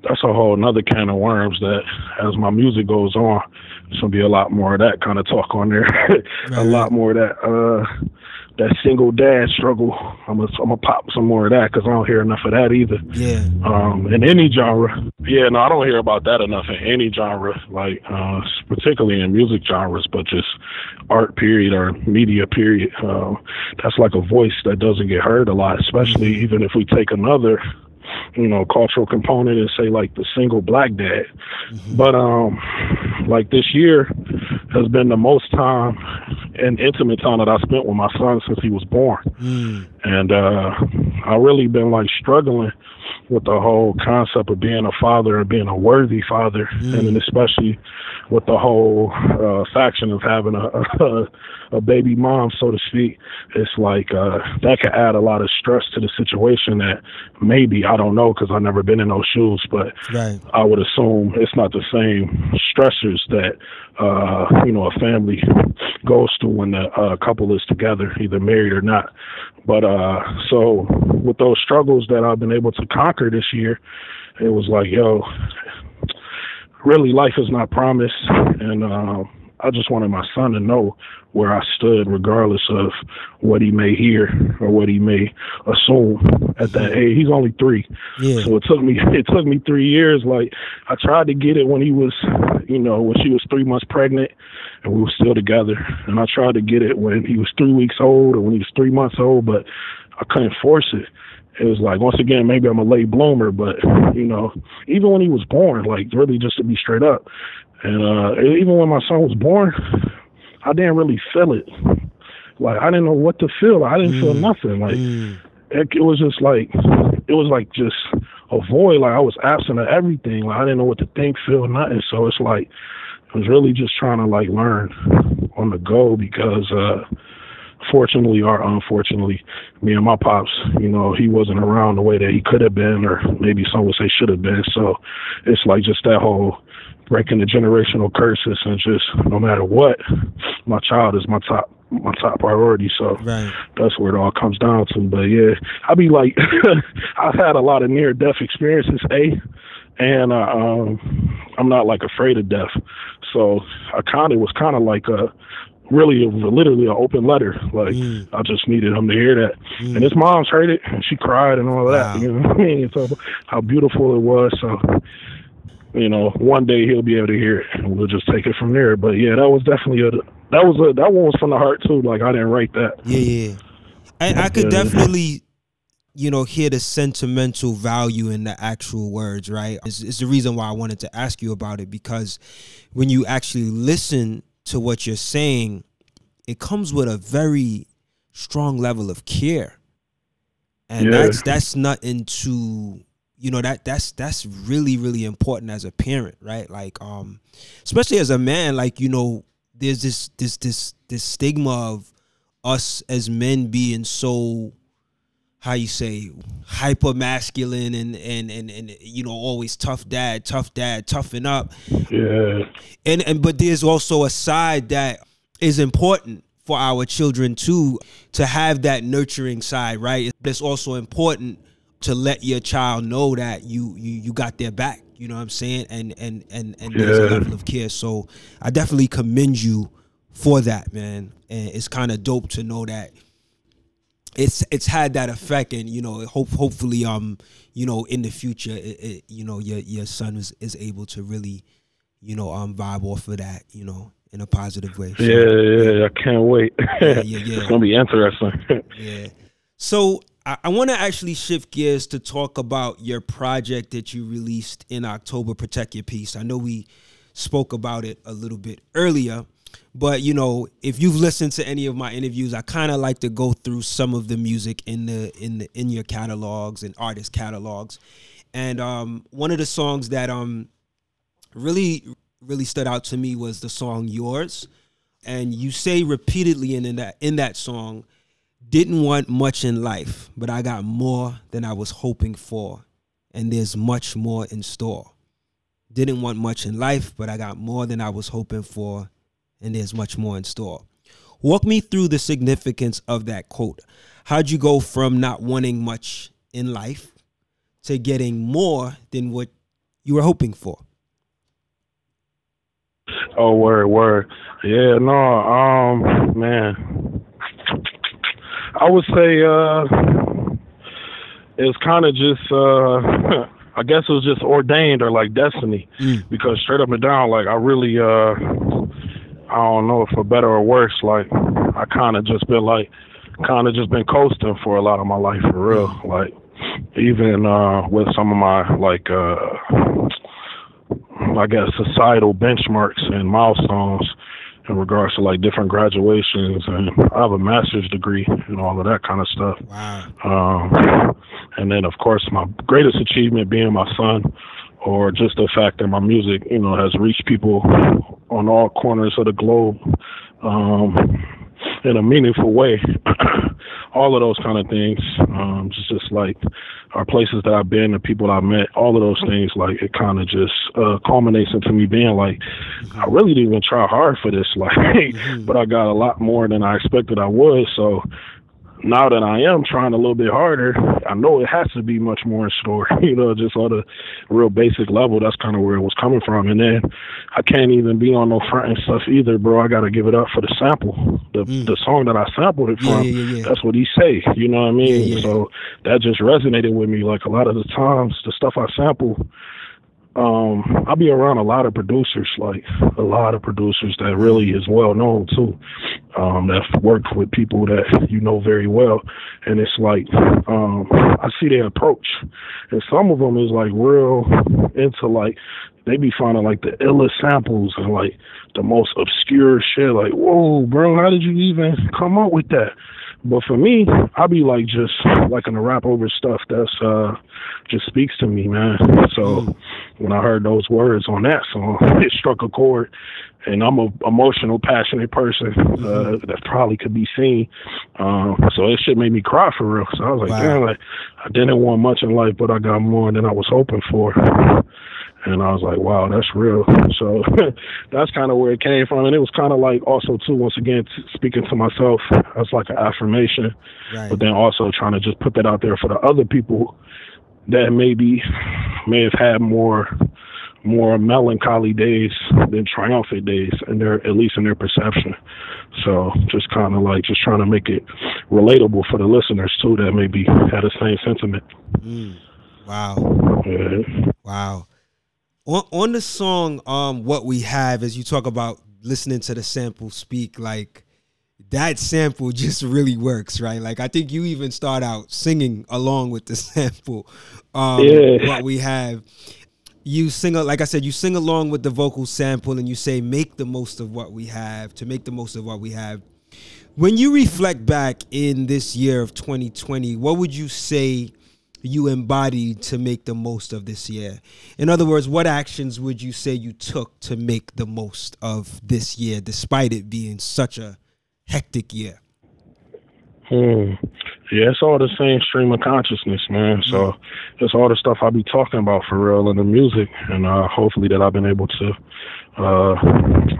that's a whole another can of worms that as my music goes on, there's gonna be a lot more of that kind of talk on there. Right, a lot more of that uh that single dad struggle. I'm gonna I'm gonna pop some more of that because I don't hear enough of that either. Yeah. Um, in any genre, yeah, no, I don't hear about that enough in any genre, like uh, particularly in music genres, but just art period or media period. Um, that's like a voice that doesn't get heard a lot, especially even if we take another, you know, cultural component and say like the single black dad. But um, like this year has been the most time and intimate time that I spent with my son since he was born Mm. and uh I really been like struggling with the whole concept of being a father and being a worthy father, Mm. and then especially with the whole uh, faction of having a, a a baby mom, so to speak. It's like uh that could add a lot of stress to the situation that maybe I don't know because I've never been in those shoes, but Right. I would assume it's not the same stressors that uh, you know a family goes through when the uh, couple is together, either married or not. But uh, so with those struggles that I've been able to conquer this year, it was like, yo, really life is not promised, and uh, I just wanted my son to know where I stood, regardless of what he may hear or what he may assume at that age. He's only three. Yeah. So it took me it took me three years. Like I tried to get it when he was, you know, when she was three months pregnant, and we were still together. And I tried to get it when he was three weeks old or when he was three months old, but I couldn't force it. It was like once again, maybe I'm a late bloomer, but you know, even when he was born, like really just to be straight up, and uh even when my son was born, I didn't really feel it. Like I didn't know what to feel. I didn't feel Mm. nothing. Like Mm. it, it was just like it was like just a void. Like I was absent of everything. Like I didn't know what to think, feel, nothing. So it's like I was really just trying to like learn on the go because uh fortunately or unfortunately, me and my pops, you know, he wasn't around the way that he could have been, or maybe some would say should have been. So it's like just that whole breaking the generational curses and just no matter what, my child is my top my top priority. So right. that's where it all comes down to. But yeah, I be like, I've had a lot of near death experiences, a, and uh, um, I'm not like afraid of death. So I kind of was kind of like a really literally an open letter. Like mm. I just needed him to hear that. Mm. And his mom's heard it and she cried and all of wow. that. You know what I mean? So how beautiful it was. So you know, one day he'll be able to hear it and we'll just take it from there. But yeah, that was definitely a that was a that one was from the heart too. Like I didn't write that. Yeah, yeah. I, I could definitely you know, hear the sentimental value in the actual words, right? It's, it's, the reason why I wanted to ask you about it because when you actually listen to what you're saying, it comes with a very strong level of care. And yeah. that's that's not into you know that that's that's really really important as a parent right? Like um especially as a man like you know there's this this this this stigma of us as men being so how you say hyper masculine and and and and you know always tough dad tough dad toughen up. Yeah. And and but there's also a side that is important for our children too to have that nurturing side right? It's also important to let your child know that you you you got their back you know what i'm saying? And and and and yeah. there's a level of care. So i definitely commend you for that man. And it's kind of dope to know that it's it's had that effect and you know hope hopefully um you know in the future it, it, you know your your son is, is able to really you know um vibe off of that you know in a positive way. So, yeah, yeah. yeah i can't wait. Yeah, yeah, yeah. it's gonna be interesting. Yeah. So i, I want to actually shift gears to talk about your project that you released in october protect your peace i know we spoke about it a little bit earlier but you know, if you've listened to any of my interviews, I kind of like to go through some of the music in the in the in your catalogs and artist catalogs. And um, one of the songs that um really really stood out to me was the song "Yours," and you say repeatedly in, in that in that song, "Didn't want much in life, but I got more than I was hoping for, and there's much more in store." Didn't want much in life, but I got more than I was hoping for, and there's much more in store. Walk me through the significance of that quote. How'd you go from not wanting much in life to getting more than what you were hoping for? Oh, word, word. Yeah, no, um, man. I would say uh it's kind of just uh I guess it was just ordained or like destiny mm. because straight up and down like I really uh I don't know if for better or worse. Like I kind of just been like, kind of just been coasting for a lot of my life for real. Like even uh, with some of my like, uh, I guess societal benchmarks and milestones in regards to like different graduations and I have a master's degree and all of that kind of stuff. Wow. Um, and then of course my greatest achievement being my son or just the fact that my music, you know, has reached people on all corners of the globe um, in a meaningful way. all of those kind of things, um, just, just like our places that I've been, the people I've met, all of those things, like it kind of just uh, culminates into me being like, I really didn't even try hard for this, like, but I got a lot more than I expected I would. So now that I am trying a little bit harder, I know it has to be much more in store. You know, just on a real basic level. That's kind of where it was coming from. And then I can't even be on no front and stuff either, bro. I got to give it up for the sample, the mm. the song that I sampled it from. Yeah, yeah, yeah. That's what he say. You know what I mean? So that just resonated with me. Like a lot of the times, the stuff I sample um I'll be around a lot of producers, like a lot of producers that really is well known too. Um that worked with people that you know very well. And it's like um I see their approach. And some of them is like real into like they be finding like the illest samples and like the most obscure shit like, Whoa, bro, how did you even come up with that? But for me, I be like just liking to rap over stuff that's uh just speaks to me, man. So mm. when I heard those words on that song, it struck a chord. And I'm a emotional, passionate person uh, mm-hmm. that probably could be seen. Um, so it shit made me cry for real. So I was like, wow. damn, like I didn't want much in life, but I got more than I was hoping for and I was like, wow, that's real. So that's kind of where it came from, and it was kind of like also too, once again, t- speaking to myself as like an affirmation, right. but then also trying to just put that out there for the other people that maybe may have had more more melancholy days than triumphant days and their at least in their perception so just kind of like just trying to make it relatable for the listeners too that maybe had the same sentiment mm. wow yeah. wow on, on the song um what we have as you talk about listening to the sample speak like that sample just really works right? Like i think you even start out singing along with the sample um yeah. what we have. You sing like i said you sing along with the vocal sample and you say make the most of what we have to make the most of what we have. When you reflect back in this year of 2020 what would you say you embodied to make the most of this year? In other words, what actions would you say you took to make the most of this year, despite it being such a hectic year? Hmm. Yeah, it's all the same stream of consciousness, man. So it's all the stuff I be talking about for real in the music, and uh, hopefully that I've been able to, uh,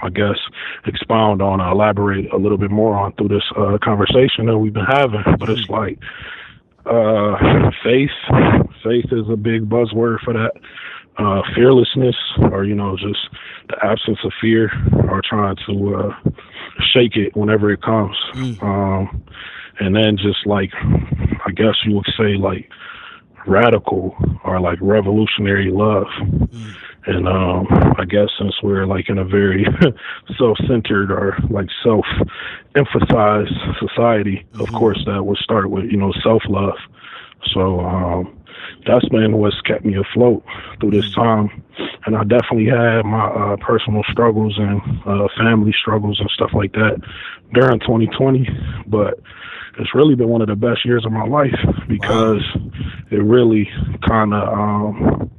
I guess, expound on, uh, elaborate a little bit more on through this uh, conversation that we've been having. But it's mm-hmm. like uh, faith. Faith is a big buzzword for that. Uh, fearlessness, or you know, just the absence of fear, or trying to uh, shake it whenever it comes. Mm. Um, and then just like, I guess you would say like radical or like revolutionary love. Mm. And um, I guess since we're like in a very self-centered or like self-emphasized society, mm-hmm. of course that would start with you know self-love. So um, that's been what's kept me afloat through this mm-hmm. time. And I definitely had my uh, personal struggles and uh, family struggles and stuff like that during 2020, but it's really been one of the best years of my life because wow. it really kind of um,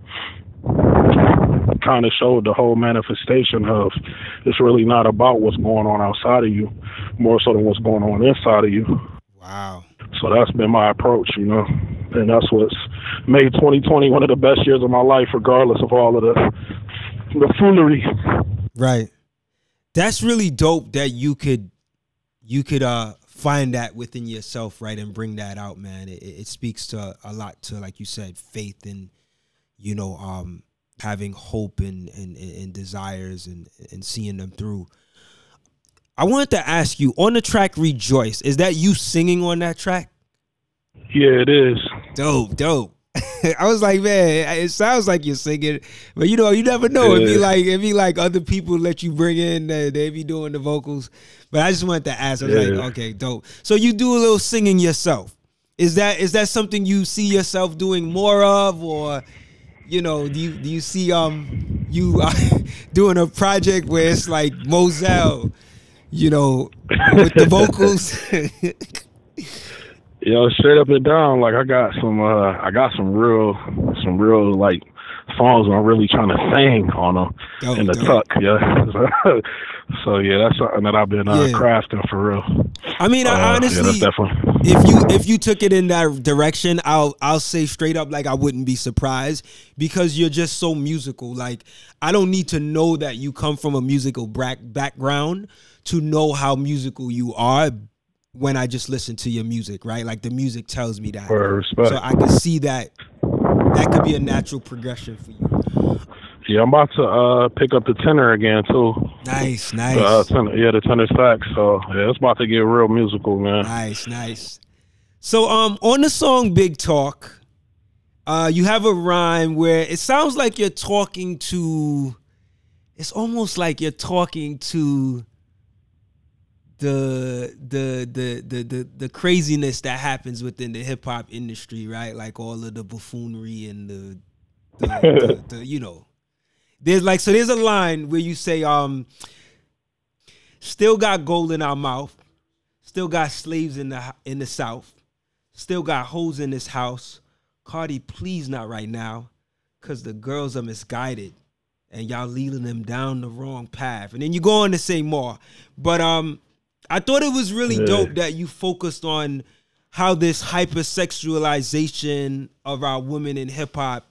kind of showed the whole manifestation of it's really not about what's going on outside of you, more so than what's going on inside of you. Wow. So that's been my approach, you know, and that's what's made 2020 one of the best years of my life, regardless of all of the the foolery. Right. That's really dope that you could you could uh find that within yourself, right, and bring that out, man. It, it speaks to a lot to, like you said, faith and you know, um, having hope and, and, and desires and, and seeing them through. I wanted to ask you on the track Rejoice, is that you singing on that track? Yeah, it is. Dope, dope. I was like, man, it sounds like you're singing, but you know, you never know. Yeah. It'd be like it'd be like other people let you bring in, uh, they be doing the vocals. But I just wanted to ask. I was yeah. like, okay, dope. So you do a little singing yourself. Is that is that something you see yourself doing more of, or you know, do you do you see um you uh, doing a project where it's like Mozell, you know, with the vocals? Yo, straight up and down, like I got some uh I got some real some real like songs I'm really trying to sing on them oh, in the tuck, yeah. so yeah, that's something that I've been uh, yeah. crafting for real. I mean, uh, honestly, yeah, if you if you took it in that direction, I'll I'll say straight up, like I wouldn't be surprised because you're just so musical. Like I don't need to know that you come from a musical background to know how musical you are when I just listen to your music, right? Like the music tells me that. So I can see that that could be a natural progression for you. Yeah, I'm about to uh, pick up the tenor again too. Nice, nice. Uh, tenor, yeah, the tenor sax. So yeah, it's about to get real musical, man. Nice, nice. So um, on the song "Big Talk," uh, you have a rhyme where it sounds like you're talking to. It's almost like you're talking to the the the the the, the craziness that happens within the hip hop industry, right? Like all of the buffoonery and the the, the, the you know. There's like so there's a line where you say um still got gold in our mouth, Still got slaves in the in the South. Still got holes in this house. Cardi, please not right now, cause the girls are misguided, and y'all leading them down the wrong path. And then you go on to say more, but um, I thought it was really yeah. dope that you focused on how this hypersexualization of our women in hip hop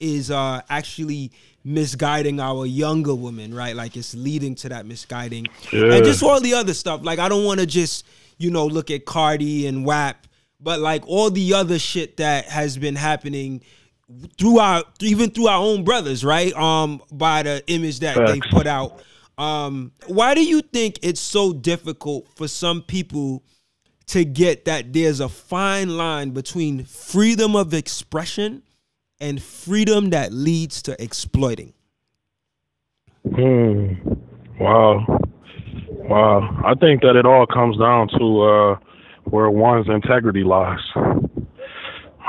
is uh actually misguiding our younger women, right? Like it's leading to that misguiding. And just all the other stuff. Like I don't want to just, you know, look at Cardi and WAP, but like all the other shit that has been happening through our even through our own brothers, right? Um by the image that Facts. they put out. Um why do you think it's so difficult for some people to get that there's a fine line between freedom of expression and freedom that leads to exploiting? Hmm. Wow. Wow. I think that it all comes down to uh, where one's integrity lies.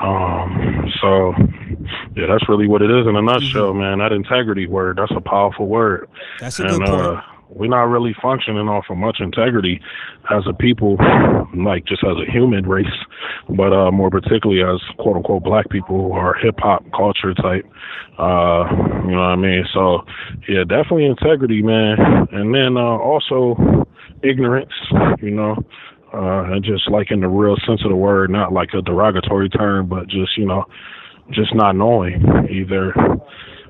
Um, so yeah, that's really what it is in a nutshell, mm-hmm. man. That integrity word, that's a powerful word. That's a and, good point. Uh, we're not really functioning off of much integrity as a people, like just as a human race, but uh, more particularly as quote unquote black people are hip hop culture type. Uh, you know what I mean? So yeah, definitely integrity, man. And then uh, also ignorance, you know. Uh, and just like in the real sense of the word, not like a derogatory term, but just, you know, just not knowing either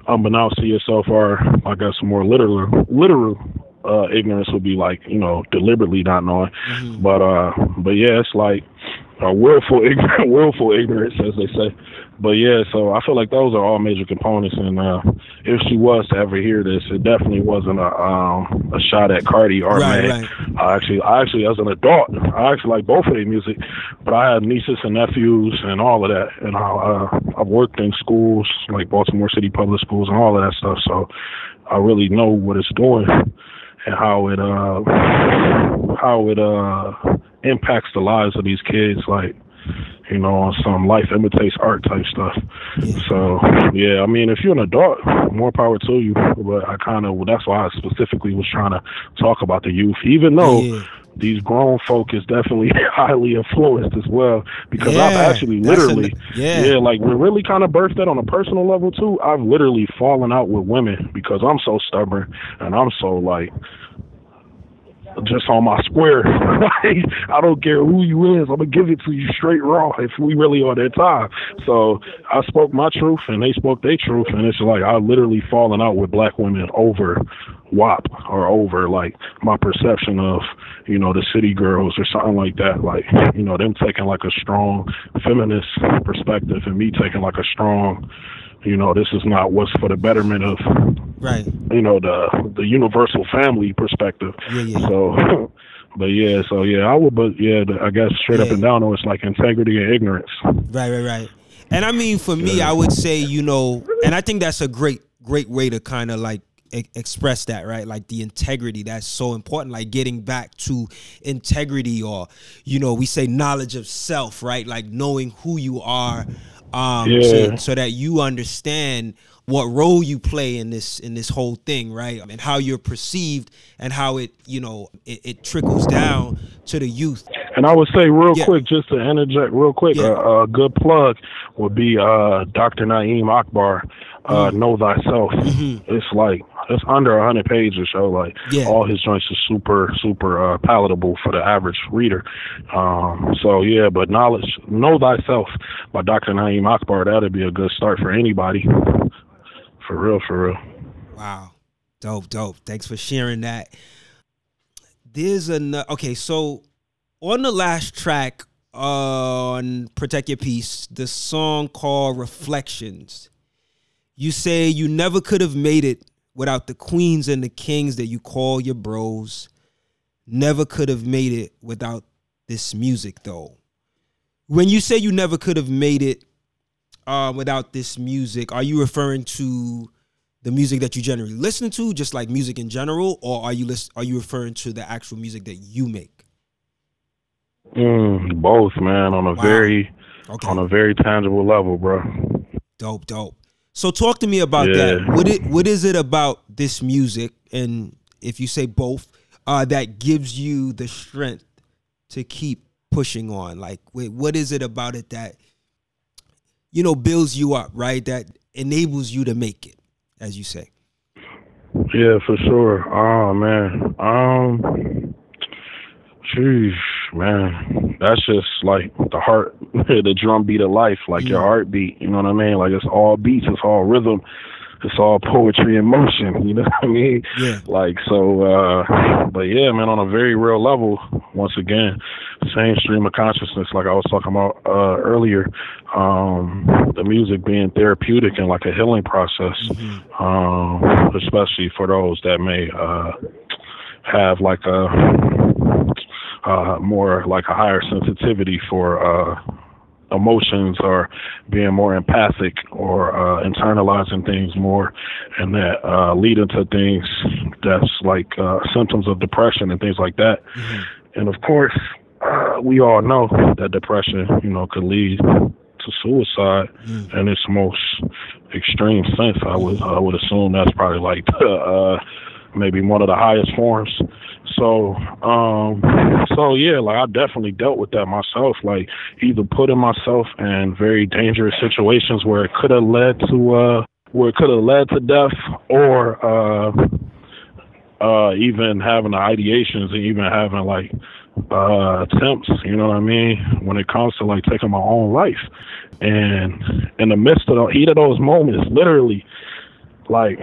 unbeknownst to yourself or I guess more literal literal uh, ignorance would be like you know deliberately not knowing. Mm-hmm. But uh, but yeah, it's like a willful ignorance, willful ignorance, as they say. But yeah, so I feel like those are all major components. And uh, if she was to ever hear this, it definitely wasn't a um, a shot at Cardi or right, Right. I actually, I actually, as an adult, I actually like both of their music, but I have nieces and nephews and all of that, and I, uh, I've worked in schools like Baltimore City Public Schools and all of that stuff. So I really know what it's doing and how it uh how it uh impacts the lives of these kids like you know on some life imitates art type stuff. Yeah. so yeah i mean if you're an adult more power to you. But i kind of well, that's why i specifically was trying to talk about the youth even though yeah these grown folk is definitely highly influenced as well because yeah, I've actually literally yeah. yeah like we're really kind of birthed that on a personal level too. I've literally fallen out with women because I'm so stubborn and I'm so like just on my square. I don't care who you is. I'm gonna give it to you straight raw if we really on that time. So I spoke my truth and they spoke their truth, and it's like I literally fallen out with black women over WAP or over like my perception of you know the city girls or something like that. Like you know them taking like a strong feminist perspective and me taking like a strong you know this is not what's for the betterment of right. you know the the universal family perspective. Yeah, yeah. so but yeah so yeah i would but yeah i guess straight yeah. up and down though it's like integrity and ignorance. Right right right. And i mean for me i would say you know and i think that's a great great way to kind of like express that right? Like the integrity that's so important like getting back to integrity or you know we say knowledge of self right? Like knowing who you are um, yeah. so, so that you understand what role you play in this in this whole thing, right? And how you're perceived and how it, you know, it, it trickles down to the youth. And I would say real yeah. quick, just to interject real quick, yeah. a, a, good plug would be uh, Dr. Na'im Akbar, uh, mm-hmm. Know Thyself. Mm-hmm. It's like it's under a hundred pages, or so like yeah. all his joints are super super uh, palatable for the average reader. Um, so yeah, but knowledge, know thyself by Dr. Na'im Akbar. That'd be a good start for anybody. For real, for real. Wow, dope, dope. Thanks for sharing that. There's a okay, so on the last track on Protect Your Peace, the song called Reflections. You say you never could have made it without the queens and the kings that you call your bros. Never could have made it without this music, though. When you say you never could have made it uh, without this music, are you referring to the music that you generally listen to, just like music in general, or are you list- are you referring to the actual music that you make? Mm, both, man, on a wow. very okay. on a very tangible level, bro. Dope, dope. So talk to me about yeah. that. What it what is it about this music, and if you say both, uh, that gives you the strength to keep pushing on? Like, wait, what is it about it that you know builds you up, right? That enables you to make it, as you say. Yeah, for sure. Oh man. Um Jeez, man. That's just like the heart the drum beat of life, like mm. your heartbeat, you know what I mean? Like it's all beats, it's all rhythm it's all poetry in motion, you know what I mean? Yeah. Like so uh but yeah, man, on a very real level, once again, same stream of consciousness like I was talking about uh earlier, um, the music being therapeutic and like a healing process. Mm-hmm. Um, especially for those that may uh have like a uh more like a higher sensitivity for uh emotions or being more empathic or uh, internalizing things more, and that uh, lead into things that's like uh, symptoms of depression and things like that. Mm-hmm. And of course, uh, we all know that depression, you know, could lead to suicide mm-hmm. in its most extreme sense. I would I would assume that's probably like uh, maybe one of the highest forms. So, um, so yeah, like I definitely dealt with that myself. Like either putting myself in very dangerous situations where it could have led to, uh, where it could have led to death, or uh, uh, even having the ideations and even having like uh attempts, you know what I mean, when it comes to like taking my own life. And in the midst of the heat of those moments, literally, like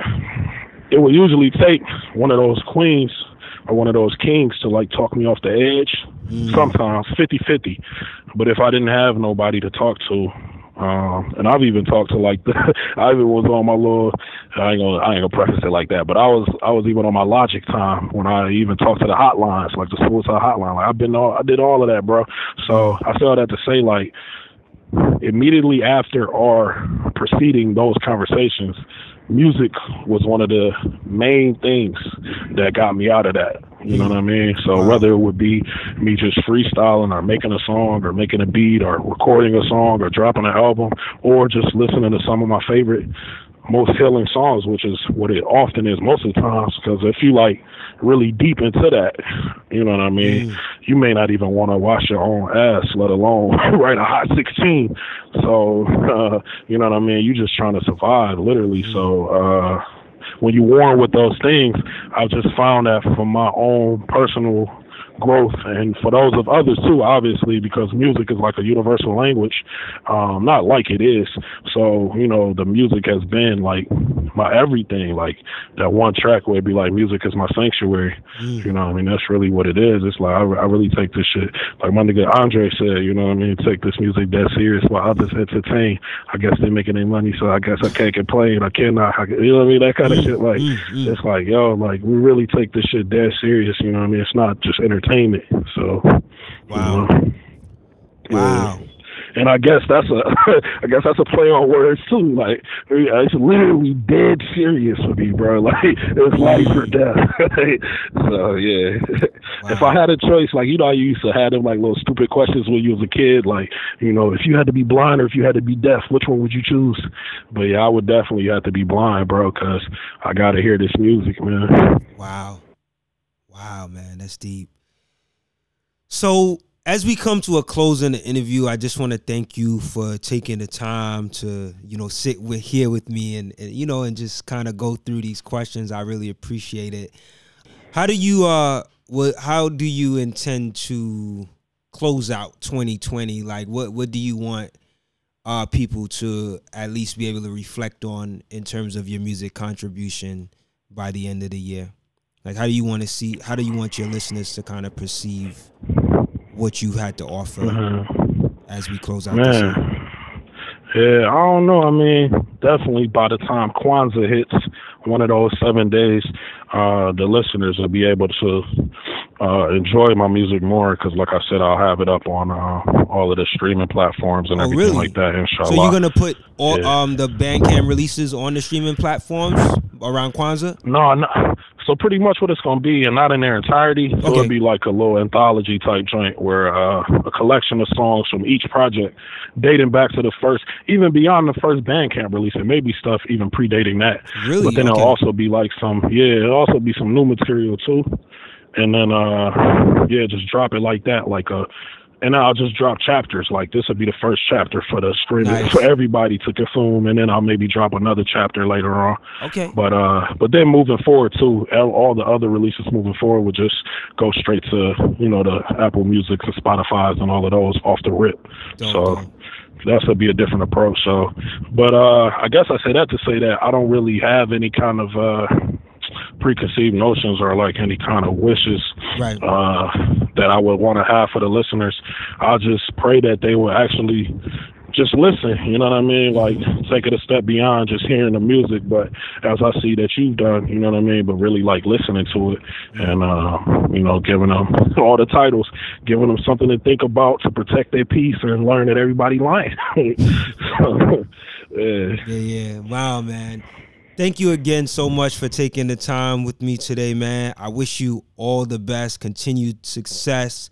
it would usually take one of those queens or one of those kings to like talk me off the edge. Mm. Sometimes 50-50. But if I didn't have nobody to talk to, um, and I've even talked to like the, I even was on my little I ain't gonna I ain't gonna preface it like that, but I was I was even on my logic time when I even talked to the hotlines, like the suicide hotline. Like I've been all I did all of that, bro. So I all that to say like immediately after or preceding those conversations, music was one of the main things that got me out of that. You know what I mean? So whether it would be me just freestyling or making a song or making a beat or recording a song or dropping an album or just listening to some of my favorite most healing songs, which is what it often is most of the times. Because if you like really deep into that, you know what I mean, mm. you may not even want to wash your own ass, let alone write a hot sixteen. So uh, you know what I mean. You're just trying to survive, literally. Mm. So. uh when you warn with those things, I've just found that from my own personal growth. And for those of others too obviously because music is like a universal language um not like it is. So you know the music has been like my everything. Like that one track where it'd be like music is my sanctuary. Mm. you know i mean? That's really what it is. It's like I, I really take this shit. Like my nigga andre said you know what i mean? Take this music that serious while others entertain. I guess they're making their money so i guess i can't complain. I cannot I, you know what i mean? That kind of mm. shit like mm, mm. it's like yo like we really take this shit dead serious you know what i mean? It's not just entertainment entertainment. So, wow, you know, wow. Yeah. And I guess that's a, I guess that's a play on words too. Like it's uh, literally dead serious for me, bro. Like it's life or death. so yeah, wow. if I had a choice, like you know, I used to have them like little stupid questions when you was a kid, like you know, if you had to be blind or if you had to be deaf, which one would you choose? But yeah, I would definitely have to be blind, bro, because I gotta hear this music, man. Wow, wow, man, that's deep. So as we come to a close in the interview, I just want to thank you for taking the time to, you know, sit with here with me and, and you know, and just kind of go through these questions. I really appreciate it. How do you uh what how do you intend to close out 2020? Like what what do you want uh people to at least be able to reflect on in terms of your music contribution by the end of the year? Like, how do you want to see? How do you want your listeners to kind of perceive what you had to offer mm-hmm. as we close out? Man. Yeah, I don't know. I mean, definitely by the time Kwanzaa hits, one of those seven days, uh, the listeners will be able to uh, enjoy my music more because, like I said, I'll have it up on uh, all of the streaming platforms and oh, everything really? like that. Inshallah. So you're gonna put all yeah. um the Bandcamp releases on the streaming platforms around Kwanzaa? No, no. So pretty much what it's gonna be, and not in their entirety. So okay. it'll be like a little anthology type joint where uh, a collection of songs from each project, dating back to the first, even beyond the first Bandcamp release. It may be stuff even predating that. Really? But then okay. it'll also be like some, yeah, it'll also be some new material too. and then uh yeah, just drop it like that, like a and I'll just drop chapters. Like this would be the first chapter for the streaming nice. for everybody to consume, and then I'll maybe drop another chapter later on. Okay. But uh, but then moving forward too, all the other releases moving forward would just go straight to you know the Apple Music and Spotify's and all of those off the rip. Don't, so. Don't that's to be a different approach. So, but uh, I guess I say that to say that I don't really have any kind of uh, preconceived notions or like any kind of wishes right. uh, that I would want to have for the listeners. I just pray that they will actually just listen, you know what I mean? Like take it a step beyond just hearing the music, but as I see that you've done, you know what I mean, but really like listening to it and uh, you know, giving them all the titles, giving them something to think about to protect their peace and learn that everybody lying. so, yeah. yeah, yeah. Wow, man. Thank you again so much for taking the time with me today, man. I wish you all the best, continued success,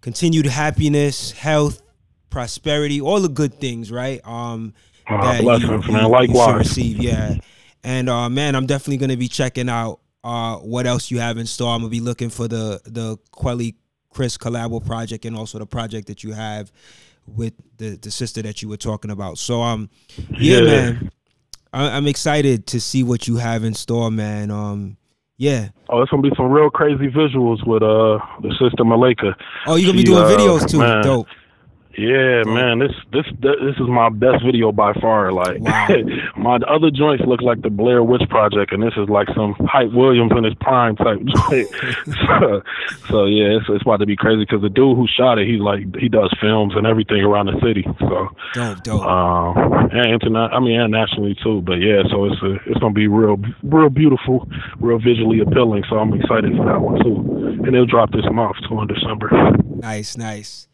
continued happiness, health, prosperity, all the good things, right? Um, uh, that blessings, you, man. Likewise. Receive, yeah. And uh, man, I'm definitely gonna be checking out uh, what else you have in store. I'm gonna be looking for the the Quelle Chris collabo project and also the project that you have with the the sister that you were talking about. So um, yeah, yeah. man. I, am excited to see what you have in store, man. Um, yeah. Oh, it's gonna be some real crazy visuals with uh the sister Malika. Oh, you're gonna be doing uh, videos too? Man, Dope. Yeah, man, this this this is my best video by far. Like wow. my other joints look like the Blair Witch Project, and this is like some Hype Williams in his prime type joint. so, so yeah, it's, it's about to be crazy because the dude who shot it, he's like he does films and everything around the city. So dope, dope. Um, and internet, I mean, and nationally too. But yeah, so it's a, it's gonna be real, real beautiful, real visually appealing. So I'm excited for that one too, and it'll drop this month too in December. Nice, nice.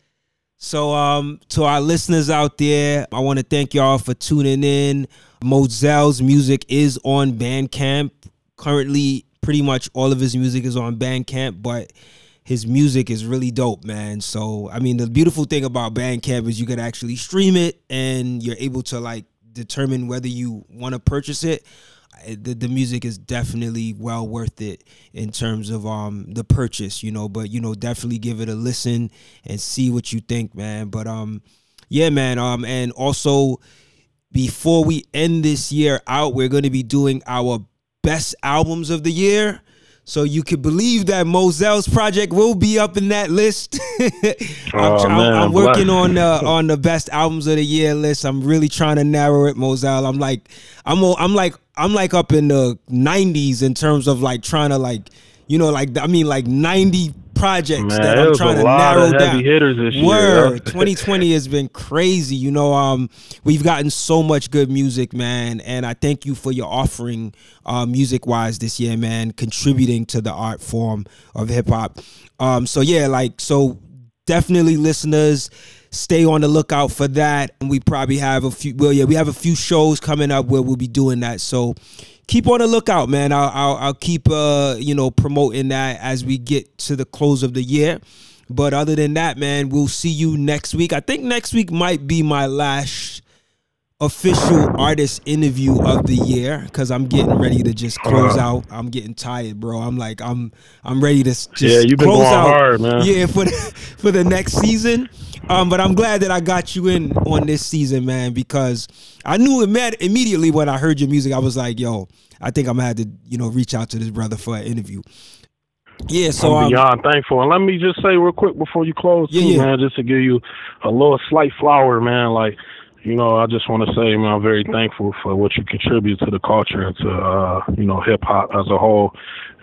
So, um, to our listeners out there, I want to thank y'all for tuning in. Mozell's music is on Bandcamp. Currently, pretty much all of his music is on Bandcamp, but his music is really dope, man. So, I mean, the beautiful thing about Bandcamp is you can actually stream it and you're able to like determine whether you want to purchase it the, the music is definitely well worth it in terms of um the purchase you know but you know definitely give it a listen and see what you think man. But um yeah man um and also before we end this year out we're going to be doing our best albums of the year so you could believe that Mozell's project will be up in that list. I'm, oh, man, I'm, working on uh, on the best albums of the year list. I'm really trying to narrow it, Mozell. I'm like, I'm I'm like I'm like up in the 90s in terms of like trying to like, you know, like I mean like 90 projects Man, that I'm trying to narrow down. Hitters Word, year, 2020 has been crazy. You know, um, we've gotten so much good music, man, and I thank you for your offering, uh, music wise this year, man, contributing to the art form of hip hop. Um, so yeah, like so, definitely listeners stay on the lookout for that. And we probably have a few. Well, yeah, we have a few shows coming up where we'll be doing that. So keep on the lookout, man. I'll I'll, I'll keep uh you know promoting that as we get to the close of the year. But other than that, man, we'll see you next week. I think next week might be my last official artist interview of the year because I'm getting ready to just close out. I'm getting tired, bro. I'm like I'm I'm ready to just yeah. You've been going out. hard, man. Yeah, for the, for the next season. Um, but I'm glad that I got you in on this season, man, because I knew it immediately when I heard your music. I was like, yo, I think I'm gonna have to, you know, reach out to this brother for an interview. Yeah, so I'm beyond um, thankful. And let me just say real quick before you close, yeah, too, yeah. man, just to give you a little slight flower, man. Like you know, I just want to say, man, I'm very thankful for what you contribute to the culture and to, uh, you know, hip hop as a whole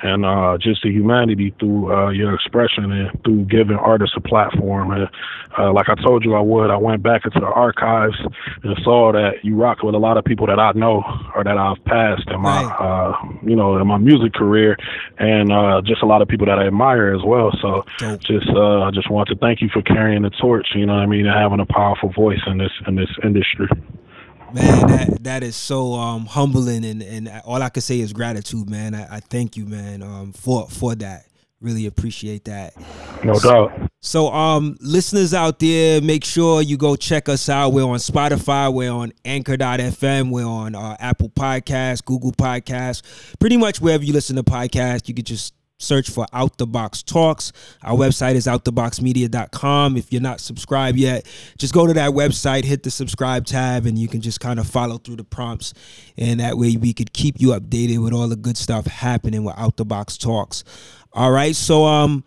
and uh, just to humanity through uh, your expression and through giving artists a platform. And uh, like I told you I would, I went back into the archives and saw that you rock with a lot of people that I know or that I've passed in my, uh, you know, in my music career, and uh, just a lot of people that I admire as well. So just uh, I just want to thank you for carrying the torch. You know what I mean, and having a powerful voice in this in this industry. Man, that that is so um, humbling, and, and all I can say is gratitude, man. I, I thank you, man, um, for for that. Really appreciate that. No doubt. So, um, listeners out there, make sure you go check us out. We're on Spotify, we're on Anchor.fm, we're on uh, Apple Podcasts, Google Podcasts, pretty much wherever you listen to podcasts. You could just search for Out the Box Talks. Our website is outtheboxmedia.com. If you're not subscribed yet, just go to that website, hit the subscribe tab, and you can just kind of follow through the prompts. And that way we could keep you updated with all the good stuff happening with Out the Box Talks. All right. So um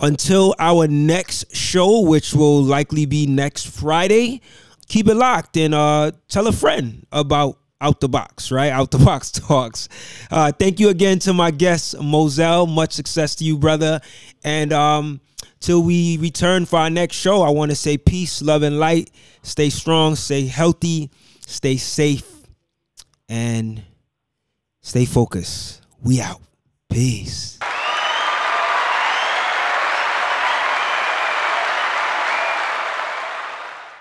until our next show, which will likely be next Friday, keep it locked and uh tell a friend about out the box, right? Out the box talks. Uh, thank you again to my guest, Mozell. Much success to you, brother. And um, till we return for our next show, I want to say peace, love, and light. Stay strong, stay healthy, stay safe, and stay focused. We out. Peace.